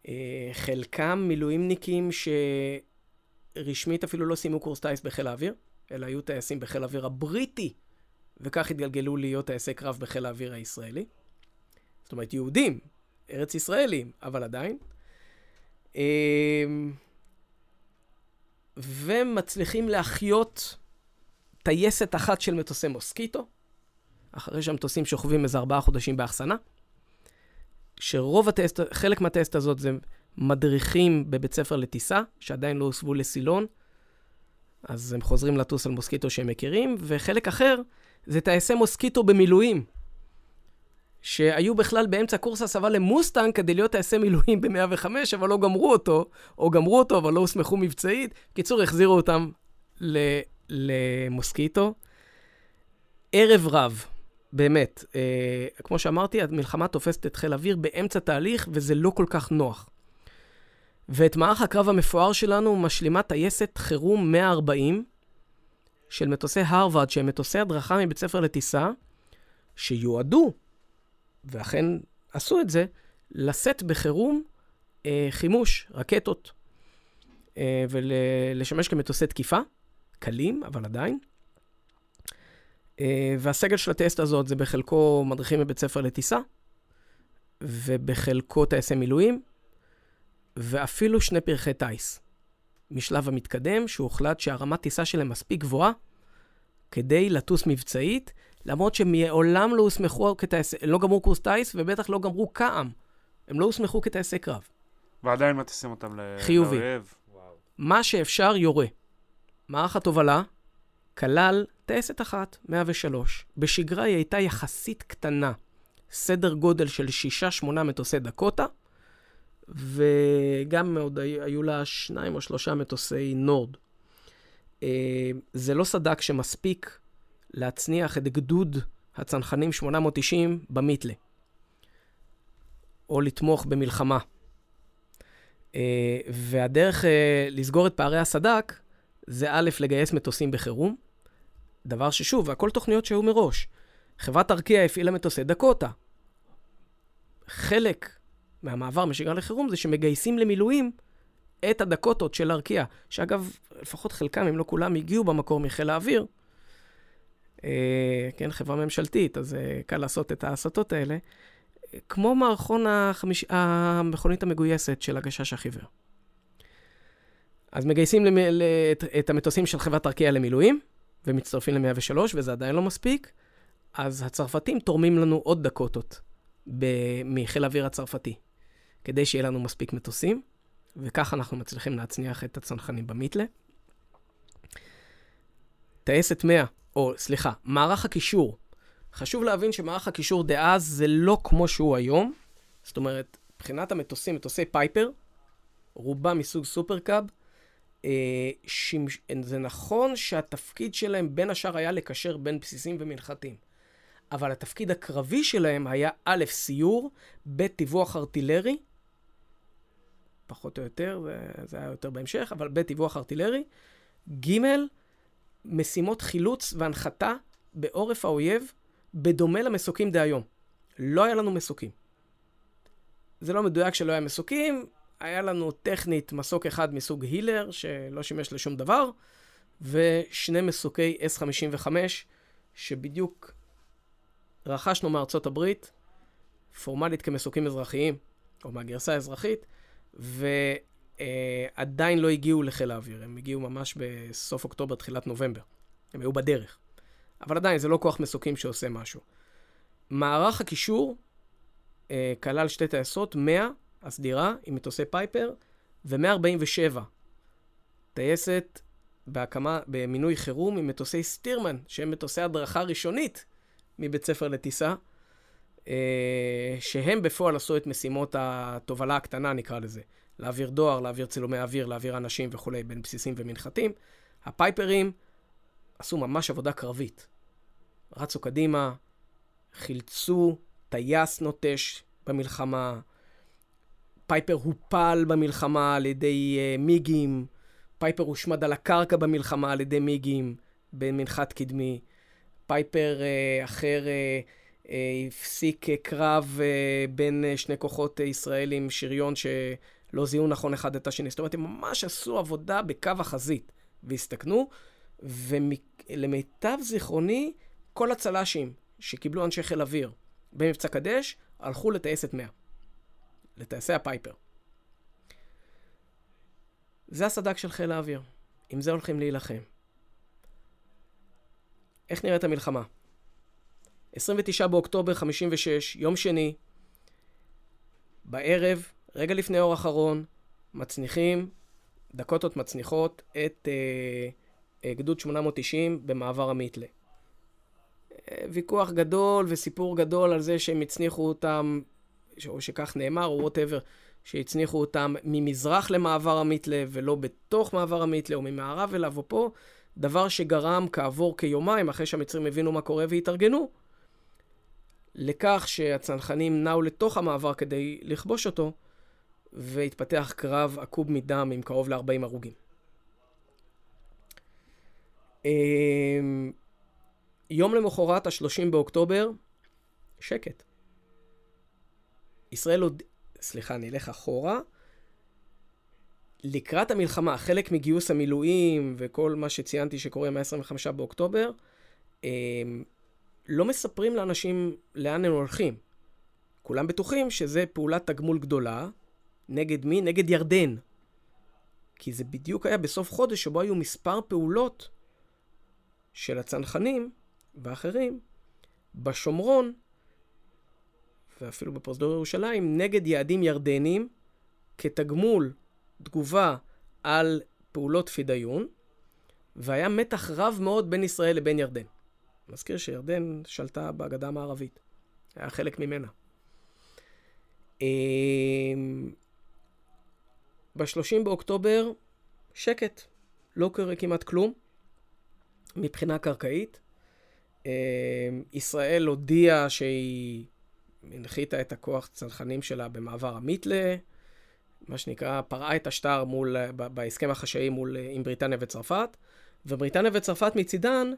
אה, חלקם מילואימניקים שרשמית אפילו לא סיימו קורס טייס בחיל האוויר, אלא היו טייסים בחיל האוויר הבריטי, וכך התגלגלו להיות טייסי קרב בחיל האוויר הישראלי. זאת אומרת, יהודים, ארץ ישראלים, אבל עדיין. אמ, ומצליחים להחיות טייסת אחת של מטוסי מוסקיטו, אחרי שהמטוסים שוכבים איזה ארבעה חודשים באחסנה, שרוב הטסט, חלק מהטסט הזאת זה מדריכים בבית ספר לטיסה, שעדיין לא הוסבו לסילון, אז הם חוזרים לטוס על מוסקיטו שהם מכירים, וחלק אחר זה טייסי מוסקיטו במילואים, שהיו בכלל באמצע קורס הסבה למוסטנג כדי להיות טייסי מילואים ב-105, אבל לא גמרו אותו, או גמרו אותו, אבל לא הוסמכו מבצעית. קיצור, החזירו אותם למוסקיטו. ערב רב, באמת. אה, כמו שאמרתי, המלחמה תופסת את חיל האוויר באמצע תהליך, וזה לא כל כך נוח. ואת מערך הקרב המפואר שלנו משלימה טייסת חירום 140 של מטוסי הרווארד, שהם מטוסי הדרכה מבית ספר לטיסה, שיועדו, ואכן עשו את זה, לשאת בחירום אה, חימוש, רקטות, אה, ולשמש כמטוסי תקיפה. קלים, אבל עדיין. אה, והסגל של הטסט הזאת זה בחלקו מדריכים בבית ספר לטיסה, ובחלקו טייסי מילואים, ואפילו שני פרחי טיס. משלב המתקדם, שהוחלט שהרמת טיסה שלהם מספיק גבוהה כדי לטוס מבצעית, למרות שהם מעולם לא הוסמכו כטייסי, הם לא גמרו קורס טיס, ובטח לא גמרו קע"ם. הם לא הוסמכו כטייסי קרב. ועדיין מטיסים אותם לאויב. חיובי. מה שאפשר יורה. מערך התובלה כלל טייסת אחת, 103. בשגרה היא הייתה יחסית קטנה, סדר גודל של 6-8 מטוסי דקוטה, וגם עוד היו לה שניים או שלושה מטוסי נורד. אה, זה לא סדק שמספיק להצניח את גדוד הצנחנים 890 במיתלה, או לתמוך במלחמה. אה, והדרך אה, לסגור את פערי הסדק זה א', לגייס מטוסים בחירום, דבר ששוב, הכל תוכניות שהיו מראש. חברת ארקיע הפעילה מטוסי דקוטה. חלק מהמעבר משגרה לחירום זה שמגייסים למילואים את הדקוטות של ארקיע, שאגב, לפחות חלקם, אם לא כולם, הגיעו במקור מחיל האוויר. אה, כן, חברה ממשלתית, אז אה, קל לעשות את ההסטות האלה. כמו מערכון החמיש... המכונית המגויסת של הגשש החיוור. אז מגייסים למ... את, את המטוסים של חברת ארקיע למילואים, ומצטרפים ל-103, וזה עדיין לא מספיק, אז הצרפתים תורמים לנו עוד דקוטות ב... מחיל האוויר הצרפתי, כדי שיהיה לנו מספיק מטוסים, וכך אנחנו מצליחים להצניח את הצנחנים במיתלה. טייסת 100, או סליחה, מערך הקישור חשוב להבין שמערך הקישור דאז זה לא כמו שהוא היום. זאת אומרת, מבחינת המטוסים, מטוסי פייפר, רובם מסוג סופרקאב, שימש... זה נכון שהתפקיד שלהם בין השאר היה לקשר בין בסיסים ומנחתים. אבל התפקיד הקרבי שלהם היה א', סיור, ב', טיווח ארטילרי, פחות או יותר, זה, זה היה יותר בהמשך, אבל ב', טיווח ארטילרי, ג', משימות חילוץ והנחתה בעורף האויב, בדומה למסוקים דהיום. לא היה לנו מסוקים. זה לא מדויק שלא היה מסוקים, היה לנו טכנית מסוק אחד מסוג הילר, שלא שימש לשום דבר, ושני מסוקי S55, שבדיוק רכשנו מארצות הברית, פורמלית כמסוקים אזרחיים, או מהגרסה האזרחית, ועדיין לא הגיעו לחיל האוויר. הם הגיעו ממש בסוף אוקטובר, תחילת נובמבר. הם היו בדרך. אבל עדיין, זה לא כוח מסוקים שעושה משהו. מערך הקישור אה, כלל שתי טייסות, 100, הסדירה, עם מטוסי פייפר, ו-147, טייסת בהקמה, במינוי חירום עם מטוסי סטירמן, שהם מטוסי הדרכה ראשונית מבית ספר לטיסה, אה, שהם בפועל עשו את משימות התובלה הקטנה, נקרא לזה. להעביר דואר, להעביר צילומי אוויר, להעביר אנשים וכולי, בין בסיסים ומנחתים. הפייפרים עשו ממש עבודה קרבית. רצו קדימה, חילצו טייס נוטש במלחמה, פייפר הופל במלחמה על ידי uh, מיגים, פייפר הושמד על הקרקע במלחמה על ידי מיגים במנחת קדמי, פייפר uh, אחר uh, uh, הפסיק uh, קרב uh, בין uh, שני כוחות uh, ישראלים, שריון שלא זיהו נכון אחד את השני. זאת אומרת, הם ממש עשו עבודה בקו החזית והסתכנו, ולמיטב זיכרוני, כל הצל"שים שקיבלו אנשי חיל אוויר במבצע קדש, הלכו לטייסת 100. לטייסי הפייפר. זה הסד"כ של חיל האוויר. עם זה הולכים להילחם. איך נראית המלחמה? 29 באוקטובר 56, יום שני, בערב, רגע לפני אור אחרון, מצניחים, דקוטות מצניחות את אה, אה, גדוד 890 במעבר המיתלה. ויכוח גדול וסיפור גדול על זה שהם הצניחו אותם, או שכך נאמר, או ווטאבר, שהצניחו אותם ממזרח למעבר המיתלה, ולא בתוך מעבר המיתלה, או ממערב אליו או פה, דבר שגרם כעבור כיומיים, אחרי שהמצרים הבינו מה קורה והתארגנו, לכך שהצנחנים נעו לתוך המעבר כדי לכבוש אותו, והתפתח קרב עקוב מדם עם קרוב ל-40 הרוגים. אמ, יום למחרת, ה-30 באוקטובר, שקט. ישראל עוד... סליחה, אני אלך אחורה. לקראת המלחמה, חלק מגיוס המילואים וכל מה שציינתי שקורה מ-25 באוקטובר, הם לא מספרים לאנשים לאן הם הולכים. כולם בטוחים שזה פעולת תגמול גדולה. נגד מי? נגד ירדן. כי זה בדיוק היה בסוף חודש שבו היו מספר פעולות של הצנחנים ואחרים בשומרון, ואפילו בפרוזדור ירושלים, נגד יעדים ירדנים כתגמול תגובה על פעולות פידיון, והיה מתח רב מאוד בין ישראל לבין ירדן. מזכיר שירדן שלטה בגדה המערבית, היה חלק ממנה. אמ, ב-30 באוקטובר, שקט, לא קורה כמעט כלום מבחינה קרקעית. אמ, ישראל הודיעה שהיא הנחיתה את הכוח צנחנים שלה במעבר המיתלה, מה שנקרא, פרעה את השטר מול, בהסכם החשאי מול, עם בריטניה וצרפת, ובריטניה וצרפת מצידן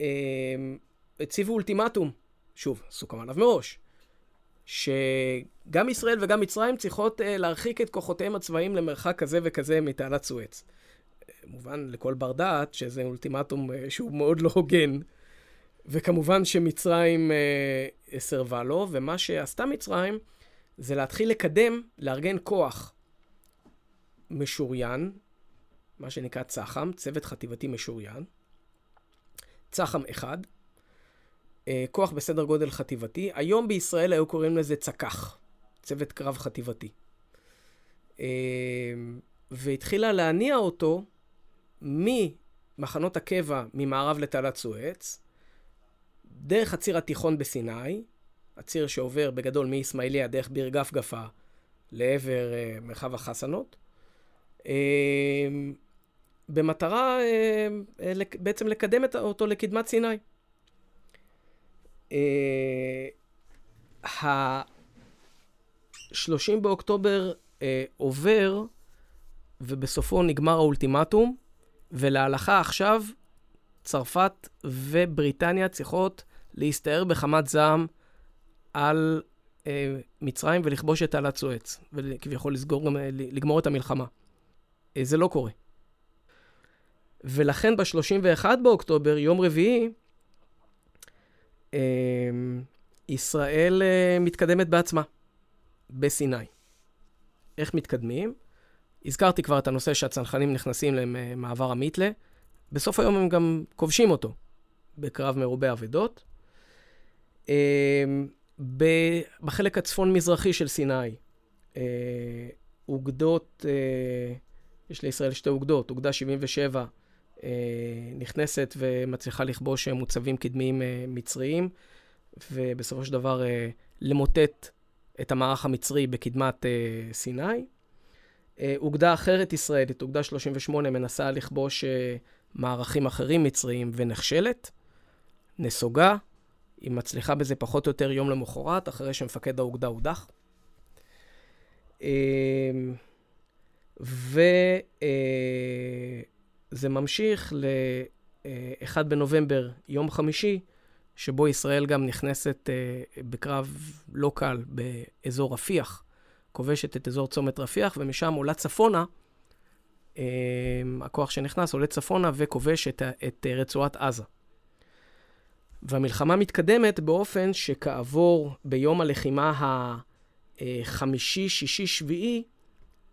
אמ, הציבו אולטימטום, שוב, סוכם עליו מראש, שגם ישראל וגם מצרים צריכות אה, להרחיק את כוחותיהם הצבאיים למרחק כזה וכזה מתעלת סואץ. מובן לכל בר דעת שזה אולטימטום אה, שהוא מאוד לא הוגן. וכמובן שמצרים אה, סירבה לו, ומה שעשתה מצרים זה להתחיל לקדם, לארגן כוח משוריין, מה שנקרא צח"ם, צוות חטיבתי משוריין, צח"ם אחד, אה, כוח בסדר גודל חטיבתי. היום בישראל היו קוראים לזה צק"ח, צוות קרב חטיבתי. אה, והתחילה להניע אותו ממחנות הקבע ממערב לתעלת סואץ, דרך הציר התיכון בסיני, הציר שעובר בגדול מאיסמעיליה דרך ביר גפגפה לעבר uh, מרחב החסנות, uh, במטרה uh, לק, בעצם לקדם אותו לקדמת סיני. ה-30 באוקטובר uh, עובר, ובסופו נגמר האולטימטום, ולהלכה עכשיו צרפת ובריטניה צריכות להסתער בחמת זעם על אה, מצרים ולכבוש את תעלת סואץ, וכביכול לסגור גם, אה, לגמור את המלחמה. אה, זה לא קורה. ולכן ב-31 באוקטובר, יום רביעי, אה, ישראל אה, מתקדמת בעצמה, בסיני. איך מתקדמים? הזכרתי כבר את הנושא שהצנחנים נכנסים למעבר המיתלה. בסוף היום הם גם כובשים אותו בקרב מרובה אבדות. אמ, בחלק הצפון-מזרחי של סיני, אה, אוגדות, אה, יש לישראל שתי אוגדות, אוגדה 77 אה, נכנסת ומצליחה לכבוש מוצבים קדמיים מצריים, ובסופו של דבר למוטט את המערך המצרי בקדמת סיני. אוגדה אחרת ישראלית, אוגדה 38, מנסה לכבוש מערכים אחרים מצריים ונכשלת, נסוגה, היא מצליחה בזה פחות או יותר יום למחרת, אחרי שמפקד האוגדה הודח. אמ, וזה אה, ממשיך ל-1 בנובמבר, יום חמישי, שבו ישראל גם נכנסת אה, בקרב לא קל באזור רפיח, כובשת את אזור צומת רפיח, ומשם עולה צפונה הכוח שנכנס עולה צפונה וכובש את, את רצועת עזה. והמלחמה מתקדמת באופן שכעבור ביום הלחימה החמישי, שישי, שביעי,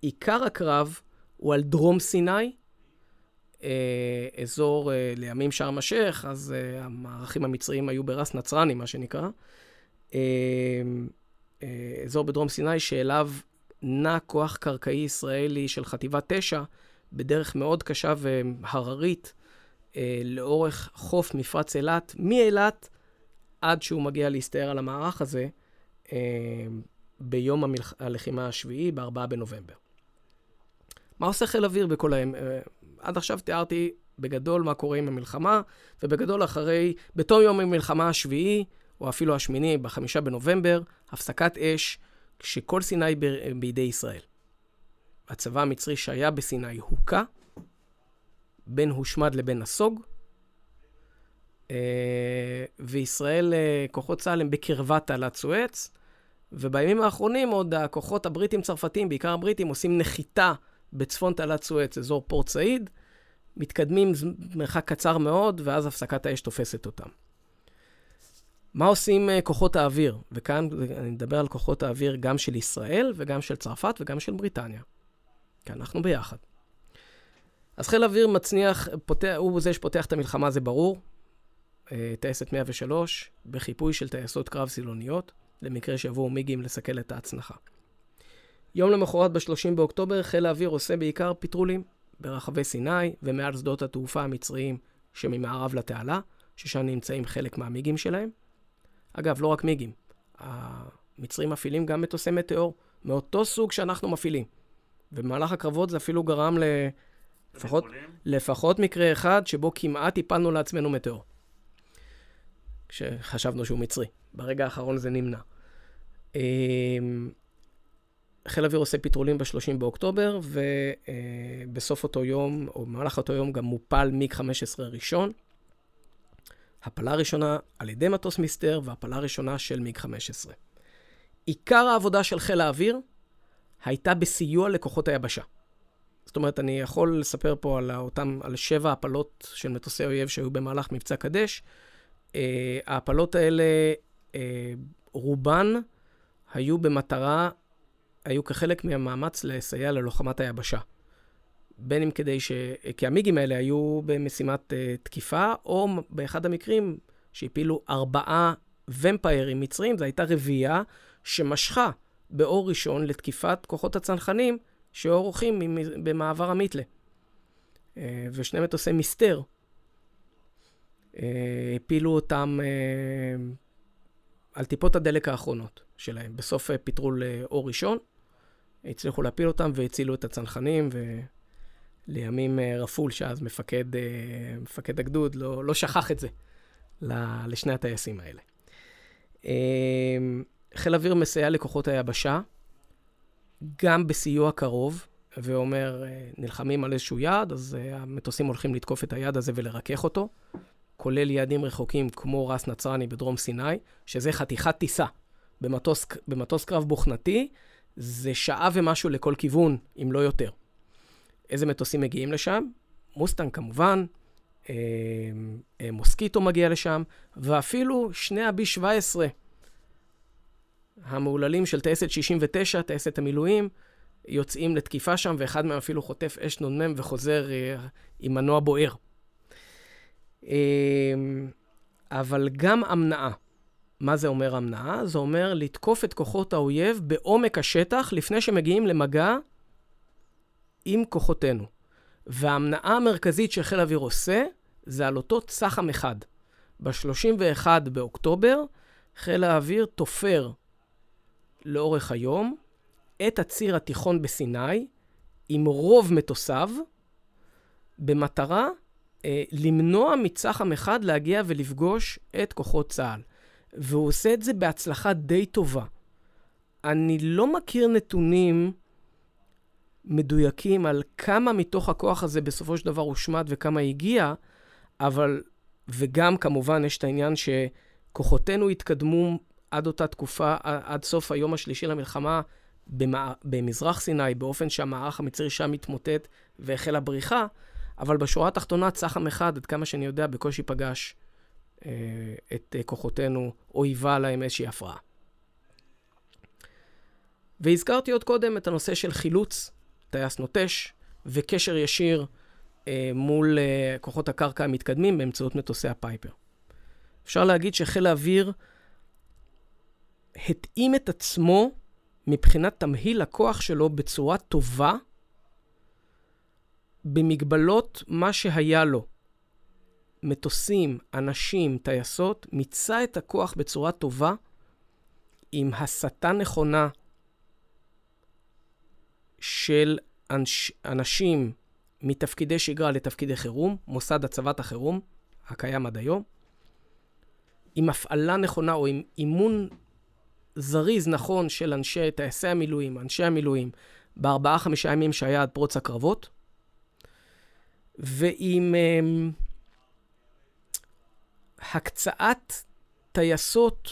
עיקר הקרב הוא על דרום סיני, אה, אזור אה, לימים שארם א-שייח, אז אה, המערכים המצריים היו ברס נצרני, מה שנקרא. אזור בדרום סיני שאליו נע כוח קרקעי ישראלי של חטיבה 9, בדרך מאוד קשה והררית אה, לאורך חוף מפרץ אילת, מאילת עד שהוא מגיע להסתער על המערך הזה אה, ביום המלח... הלחימה השביעי, ב-4 בנובמבר. מה עושה חיל אוויר בכל ההם? אה, עד עכשיו תיארתי בגדול מה קורה עם המלחמה, ובגדול אחרי, בתום יום המלחמה השביעי, או אפילו השמיני, בחמישה בנובמבר, הפסקת אש, כשכל סיני ב... בידי ישראל. הצבא המצרי שהיה בסיני הוכה, בין הושמד לבין נסוג, אה, וישראל, אה, כוחות צה"ל הם בקרבת תעלת סואץ, ובימים האחרונים עוד הכוחות הבריטים-צרפתים, בעיקר הבריטים, עושים נחיתה בצפון תעלת סואץ, אזור פורט סעיד, מתקדמים מרחק קצר מאוד, ואז הפסקת האש תופסת אותם. מה עושים אה, כוחות האוויר? וכאן אני מדבר על כוחות האוויר גם של ישראל וגם של צרפת וגם של בריטניה. כי אנחנו ביחד. אז חיל אוויר מצניח, פותח, הוא זה שפותח את המלחמה, זה ברור. אה, טייסת 103, בחיפוי של טייסות קרב סילוניות, למקרה שיבואו מיגים לסכל את ההצנחה. יום למחרת, ב-30 באוקטובר, חיל האוויר עושה בעיקר פטרולים ברחבי סיני ומעל שדות התעופה המצריים שממערב לתעלה, ששם נמצאים חלק מהמיגים שלהם. אגב, לא רק מיגים, המצרים מפעילים גם מטוסי מטאור, מאותו סוג שאנחנו מפעילים. ובמהלך הקרבות זה אפילו גרם ל... לפחות, לפחות מקרה אחד שבו כמעט הפלנו לעצמנו מטאור. כשחשבנו שהוא מצרי. ברגע האחרון זה נמנע. אמ, חיל האוויר עושה פטרולים ב-30 באוקטובר, ובסוף אותו יום, או במהלך אותו יום, גם מופל מיג 15 ראשון. הפלה ראשונה על ידי מטוס מיסטר, והפלה ראשונה של מיג 15. עיקר העבודה של חיל האוויר הייתה בסיוע לכוחות היבשה. זאת אומרת, אני יכול לספר פה על אותם, על שבע הפלות של מטוסי אויב שהיו במהלך מבצע קדש. Uh, ההפלות האלה, uh, רובן היו במטרה, היו כחלק מהמאמץ לסייע ללוחמת היבשה. בין אם כדי ש... כי המיגים האלה היו במשימת uh, תקיפה, או באחד המקרים שהפילו ארבעה ומפיירים מצרים, זו הייתה רביעייה שמשכה באור ראשון לתקיפת כוחות הצנחנים שעורכים במעבר המיתלה. אה, ושני מטוסי מסתר. אה, הפילו אותם אה, על טיפות הדלק האחרונות שלהם. בסוף אה, פטרול אה, אור ראשון, הצליחו להפיל אותם והצילו את הצנחנים, ולימים רפול, שאז מפקד, מפקד הגדוד, לא, לא שכח את זה לשני הטייסים האלה. אה, חיל אוויר מסייע לכוחות היבשה, גם בסיוע קרוב, ואומר, אה, נלחמים על איזשהו יעד, אז אה, המטוסים הולכים לתקוף את היעד הזה ולרכך אותו, כולל יעדים רחוקים כמו רס נצרני בדרום סיני, שזה חתיכת טיסה. במטוס, במטוס קרב בוכנתי, זה שעה ומשהו לכל כיוון, אם לא יותר. איזה מטוסים מגיעים לשם? מוסטנג כמובן, אה, מוסקיטו מגיע לשם, ואפילו שני ה-B-17, המהוללים של טייסת 69, טייסת המילואים, יוצאים לתקיפה שם, ואחד מהם אפילו חוטף אש נ"מ וחוזר אה, עם מנוע בוער. אה, אבל גם אמנעה. מה זה אומר אמנעה? זה אומר לתקוף את כוחות האויב בעומק השטח לפני שמגיעים למגע עם כוחותינו. וההמנעה המרכזית שחיל האוויר עושה, זה על אותו צח"ם אחד. ב-31 באוקטובר, חיל האוויר תופר לאורך היום את הציר התיכון בסיני עם רוב מטוסיו, במטרה אה, למנוע מצח"ם אחד להגיע ולפגוש את כוחות צה"ל. והוא עושה את זה בהצלחה די טובה. אני לא מכיר נתונים מדויקים על כמה מתוך הכוח הזה בסופו של דבר הושמד וכמה הגיע, אבל, וגם כמובן יש את העניין שכוחותינו התקדמו עד אותה תקופה, עד סוף היום השלישי למלחמה. במזרח סיני, באופן שהמערך המצרי שם מתמוטט והחלה בריחה, אבל בשורה התחתונה צח"ם אחד, עד כמה שאני יודע, בקושי פגש אה, את אה, כוחותינו, או היווה להם איזושהי הפרעה. והזכרתי עוד קודם את הנושא של חילוץ, טייס נוטש, וקשר ישיר אה, מול אה, כוחות הקרקע המתקדמים באמצעות מטוסי הפייפר. אפשר להגיד שחיל האוויר התאים את עצמו מבחינת תמהיל הכוח שלו בצורה טובה, במגבלות מה שהיה לו. מטוסים, אנשים, טייסות, מיצה את הכוח בצורה טובה, עם הסתה נכונה של אנש, אנשים מתפקידי שגרה לתפקידי חירום, מוסד הצבת החירום, הקיים עד היום, עם הפעלה נכונה או עם אימון זריז נכון של אנשי טייסי המילואים, אנשי המילואים, בארבעה-חמישה ימים שהיה עד פרוץ הקרבות, ועם um, הקצאת טייסות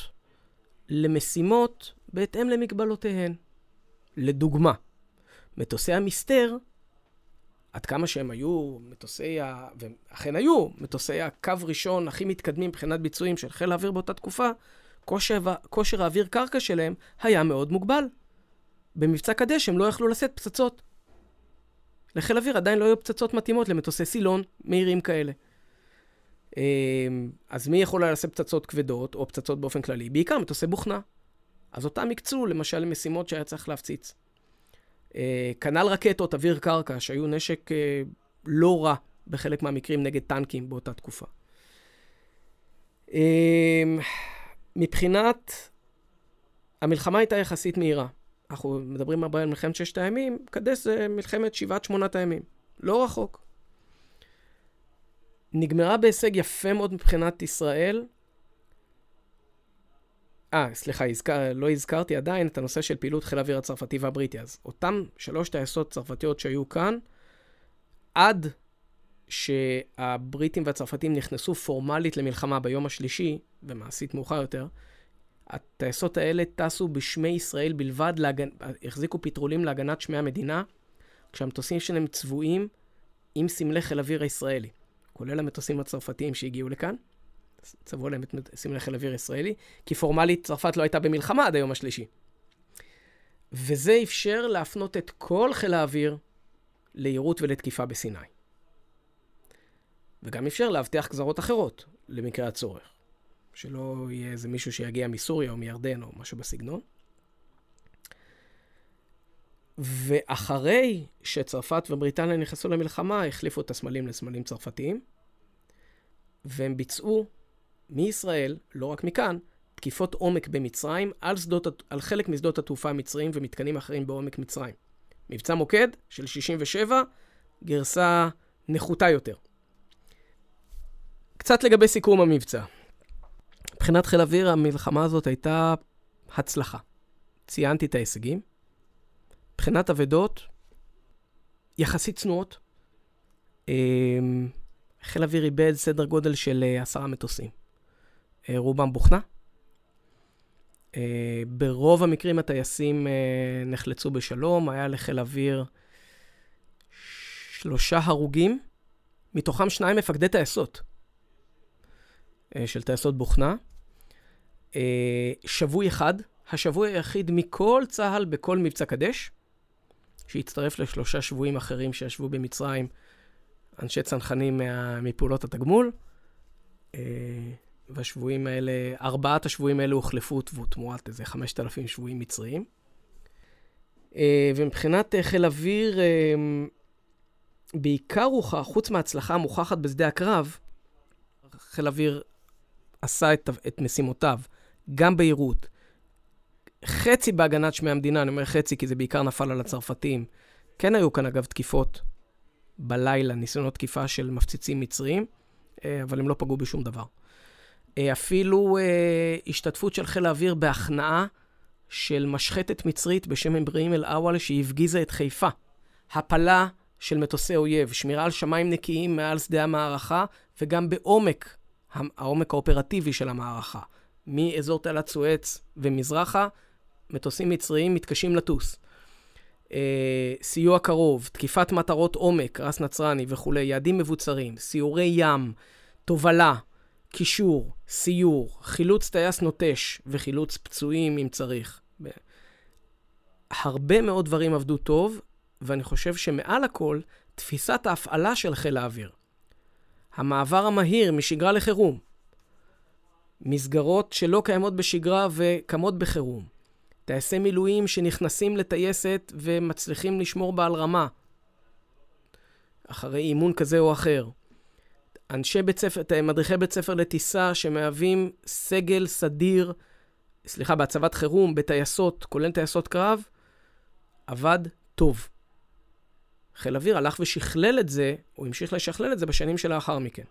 למשימות בהתאם למגבלותיהן. לדוגמה, מטוסי המסתר, עד כמה שהם היו מטוסי ה... ואכן היו מטוסי הקו ראשון הכי מתקדמים מבחינת ביצועים של חיל האוויר באותה תקופה, כושר, האוויר קרקע שלהם היה מאוד מוגבל. במבצע קדש הם לא יכלו לשאת פצצות. לחיל אוויר עדיין לא היו פצצות מתאימות למטוסי סילון מהירים כאלה. אמ, אז מי יכול היה לשאת פצצות כבדות, או פצצות באופן כללי? בעיקר מטוסי בוכנה. אז אותם הקצו למשל למשימות שהיה צריך להפציץ. אה, כנ"ל רקטות, אוויר קרקע, שהיו נשק אה, לא רע בחלק מהמקרים נגד טנקים באותה תקופה. מבחינת... המלחמה הייתה יחסית מהירה. אנחנו מדברים הרבה על מלחמת ששת הימים, קדש זה מלחמת שבעת שמונת הימים. לא רחוק. נגמרה בהישג יפה מאוד מבחינת ישראל. אה, סליחה, הזכר, לא הזכרתי עדיין את הנושא של פעילות חיל האוויר הצרפתי והבריטי. אז אותם שלוש טייסות צרפתיות שהיו כאן, עד שהבריטים והצרפתים נכנסו פורמלית למלחמה ביום השלישי, ומעשית מאוחר יותר, הטייסות האלה טסו בשמי ישראל בלבד, להגנ... החזיקו פטרולים להגנת שמי המדינה, כשהמטוסים שלהם צבועים עם סמלי חיל אוויר הישראלי, כולל המטוסים הצרפתיים שהגיעו לכאן. צבעו להם את סמלי חיל אוויר הישראלי, כי פורמלית צרפת לא הייתה במלחמה עד היום השלישי. וזה אפשר להפנות את כל חיל האוויר ליירוט ולתקיפה בסיני. וגם אפשר להבטיח גזרות אחרות, למקרה הצורך. שלא יהיה איזה מישהו שיגיע מסוריה או מירדן או משהו בסגנון. ואחרי שצרפת ובריטניה נכנסו למלחמה, החליפו את הסמלים לסמלים צרפתיים. והם ביצעו מישראל, לא רק מכאן, תקיפות עומק במצרים על, שדות, על חלק משדות התעופה המצריים ומתקנים אחרים בעומק מצרים. מבצע מוקד של 67, גרסה נחותה יותר. קצת לגבי סיכום המבצע. מבחינת חיל אוויר, המלחמה הזאת הייתה הצלחה. ציינתי את ההישגים. מבחינת אבדות, יחסית צנועות. אמ, חיל אוויר איבד סדר גודל של אה, עשרה מטוסים. אה, רובם בוכנה. אה, ברוב המקרים הטייסים נחלצו בשלום, היה לחיל אוויר שלושה הרוגים, מתוכם שניים מפקדי טייסות של טייסות בוכנה. שבוי אחד, השבוי היחיד מכל צה"ל בכל מבצע קדש, שהצטרף לשלושה שבויים אחרים שישבו במצרים, אנשי צנחנים מה, מפעולות התגמול. אה, והשבויים האלה, ארבעת השבויים האלה הוחלפו תמורת איזה 5,000 שבויים מצריים. אה, ומבחינת אה, חיל אוויר, בעיקר הוכח, חוץ מההצלחה המוכחת בשדה הקרב, חיל אוויר עשה את, את משימותיו, גם בהירות, חצי בהגנת שמי המדינה, אני אומר חצי כי זה בעיקר נפל על הצרפתים. כן היו כאן אגב תקיפות בלילה, ניסיונות תקיפה של מפציצים מצריים, אה, אבל הם לא פגעו בשום דבר. אה, אפילו אה, השתתפות של חיל האוויר בהכנעה של משחטת מצרית בשם אברהים אל-אוול שהפגיזה את חיפה. הפלה של מטוסי אויב, שמירה על שמיים נקיים מעל שדה המערכה, וגם בעומק, העומק האופרטיבי של המערכה. מאזור תעלת סואץ ומזרחה, מטוסים מצריים מתקשים לטוס. אה, סיוע קרוב, תקיפת מטרות עומק, רס נצרני וכולי, יעדים מבוצרים, סיורי ים, תובלה, קישור, סיור, חילוץ טייס נוטש וחילוץ פצועים אם צריך. הרבה מאוד דברים עבדו טוב, ואני חושב שמעל הכל, תפיסת ההפעלה של חיל האוויר. המעבר המהיר משגרה לחירום. מסגרות שלא קיימות בשגרה וקמות בחירום. טייסי מילואים שנכנסים לטייסת ומצליחים לשמור בה על רמה, אחרי אימון כזה או אחר. אנשי בית ספר, מדריכי בית ספר לטיסה שמהווים סגל סדיר, סליחה, בהצבת חירום, בטייסות, כולל טייסות קרב, עבד טוב. חיל אוויר הלך ושכלל את זה, הוא המשיך לשכלל את זה בשנים שלאחר מכן.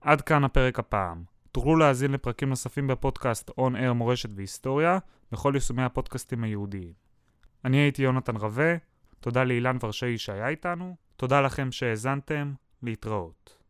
עד כאן הפרק הפעם. תוכלו להאזין לפרקים נוספים בפודקאסט On Air מורשת והיסטוריה, בכל יישומי הפודקאסטים היהודיים. אני הייתי יונתן רווה, תודה לאילן ורשאי שהיה איתנו, תודה לכם שהאזנתם, להתראות.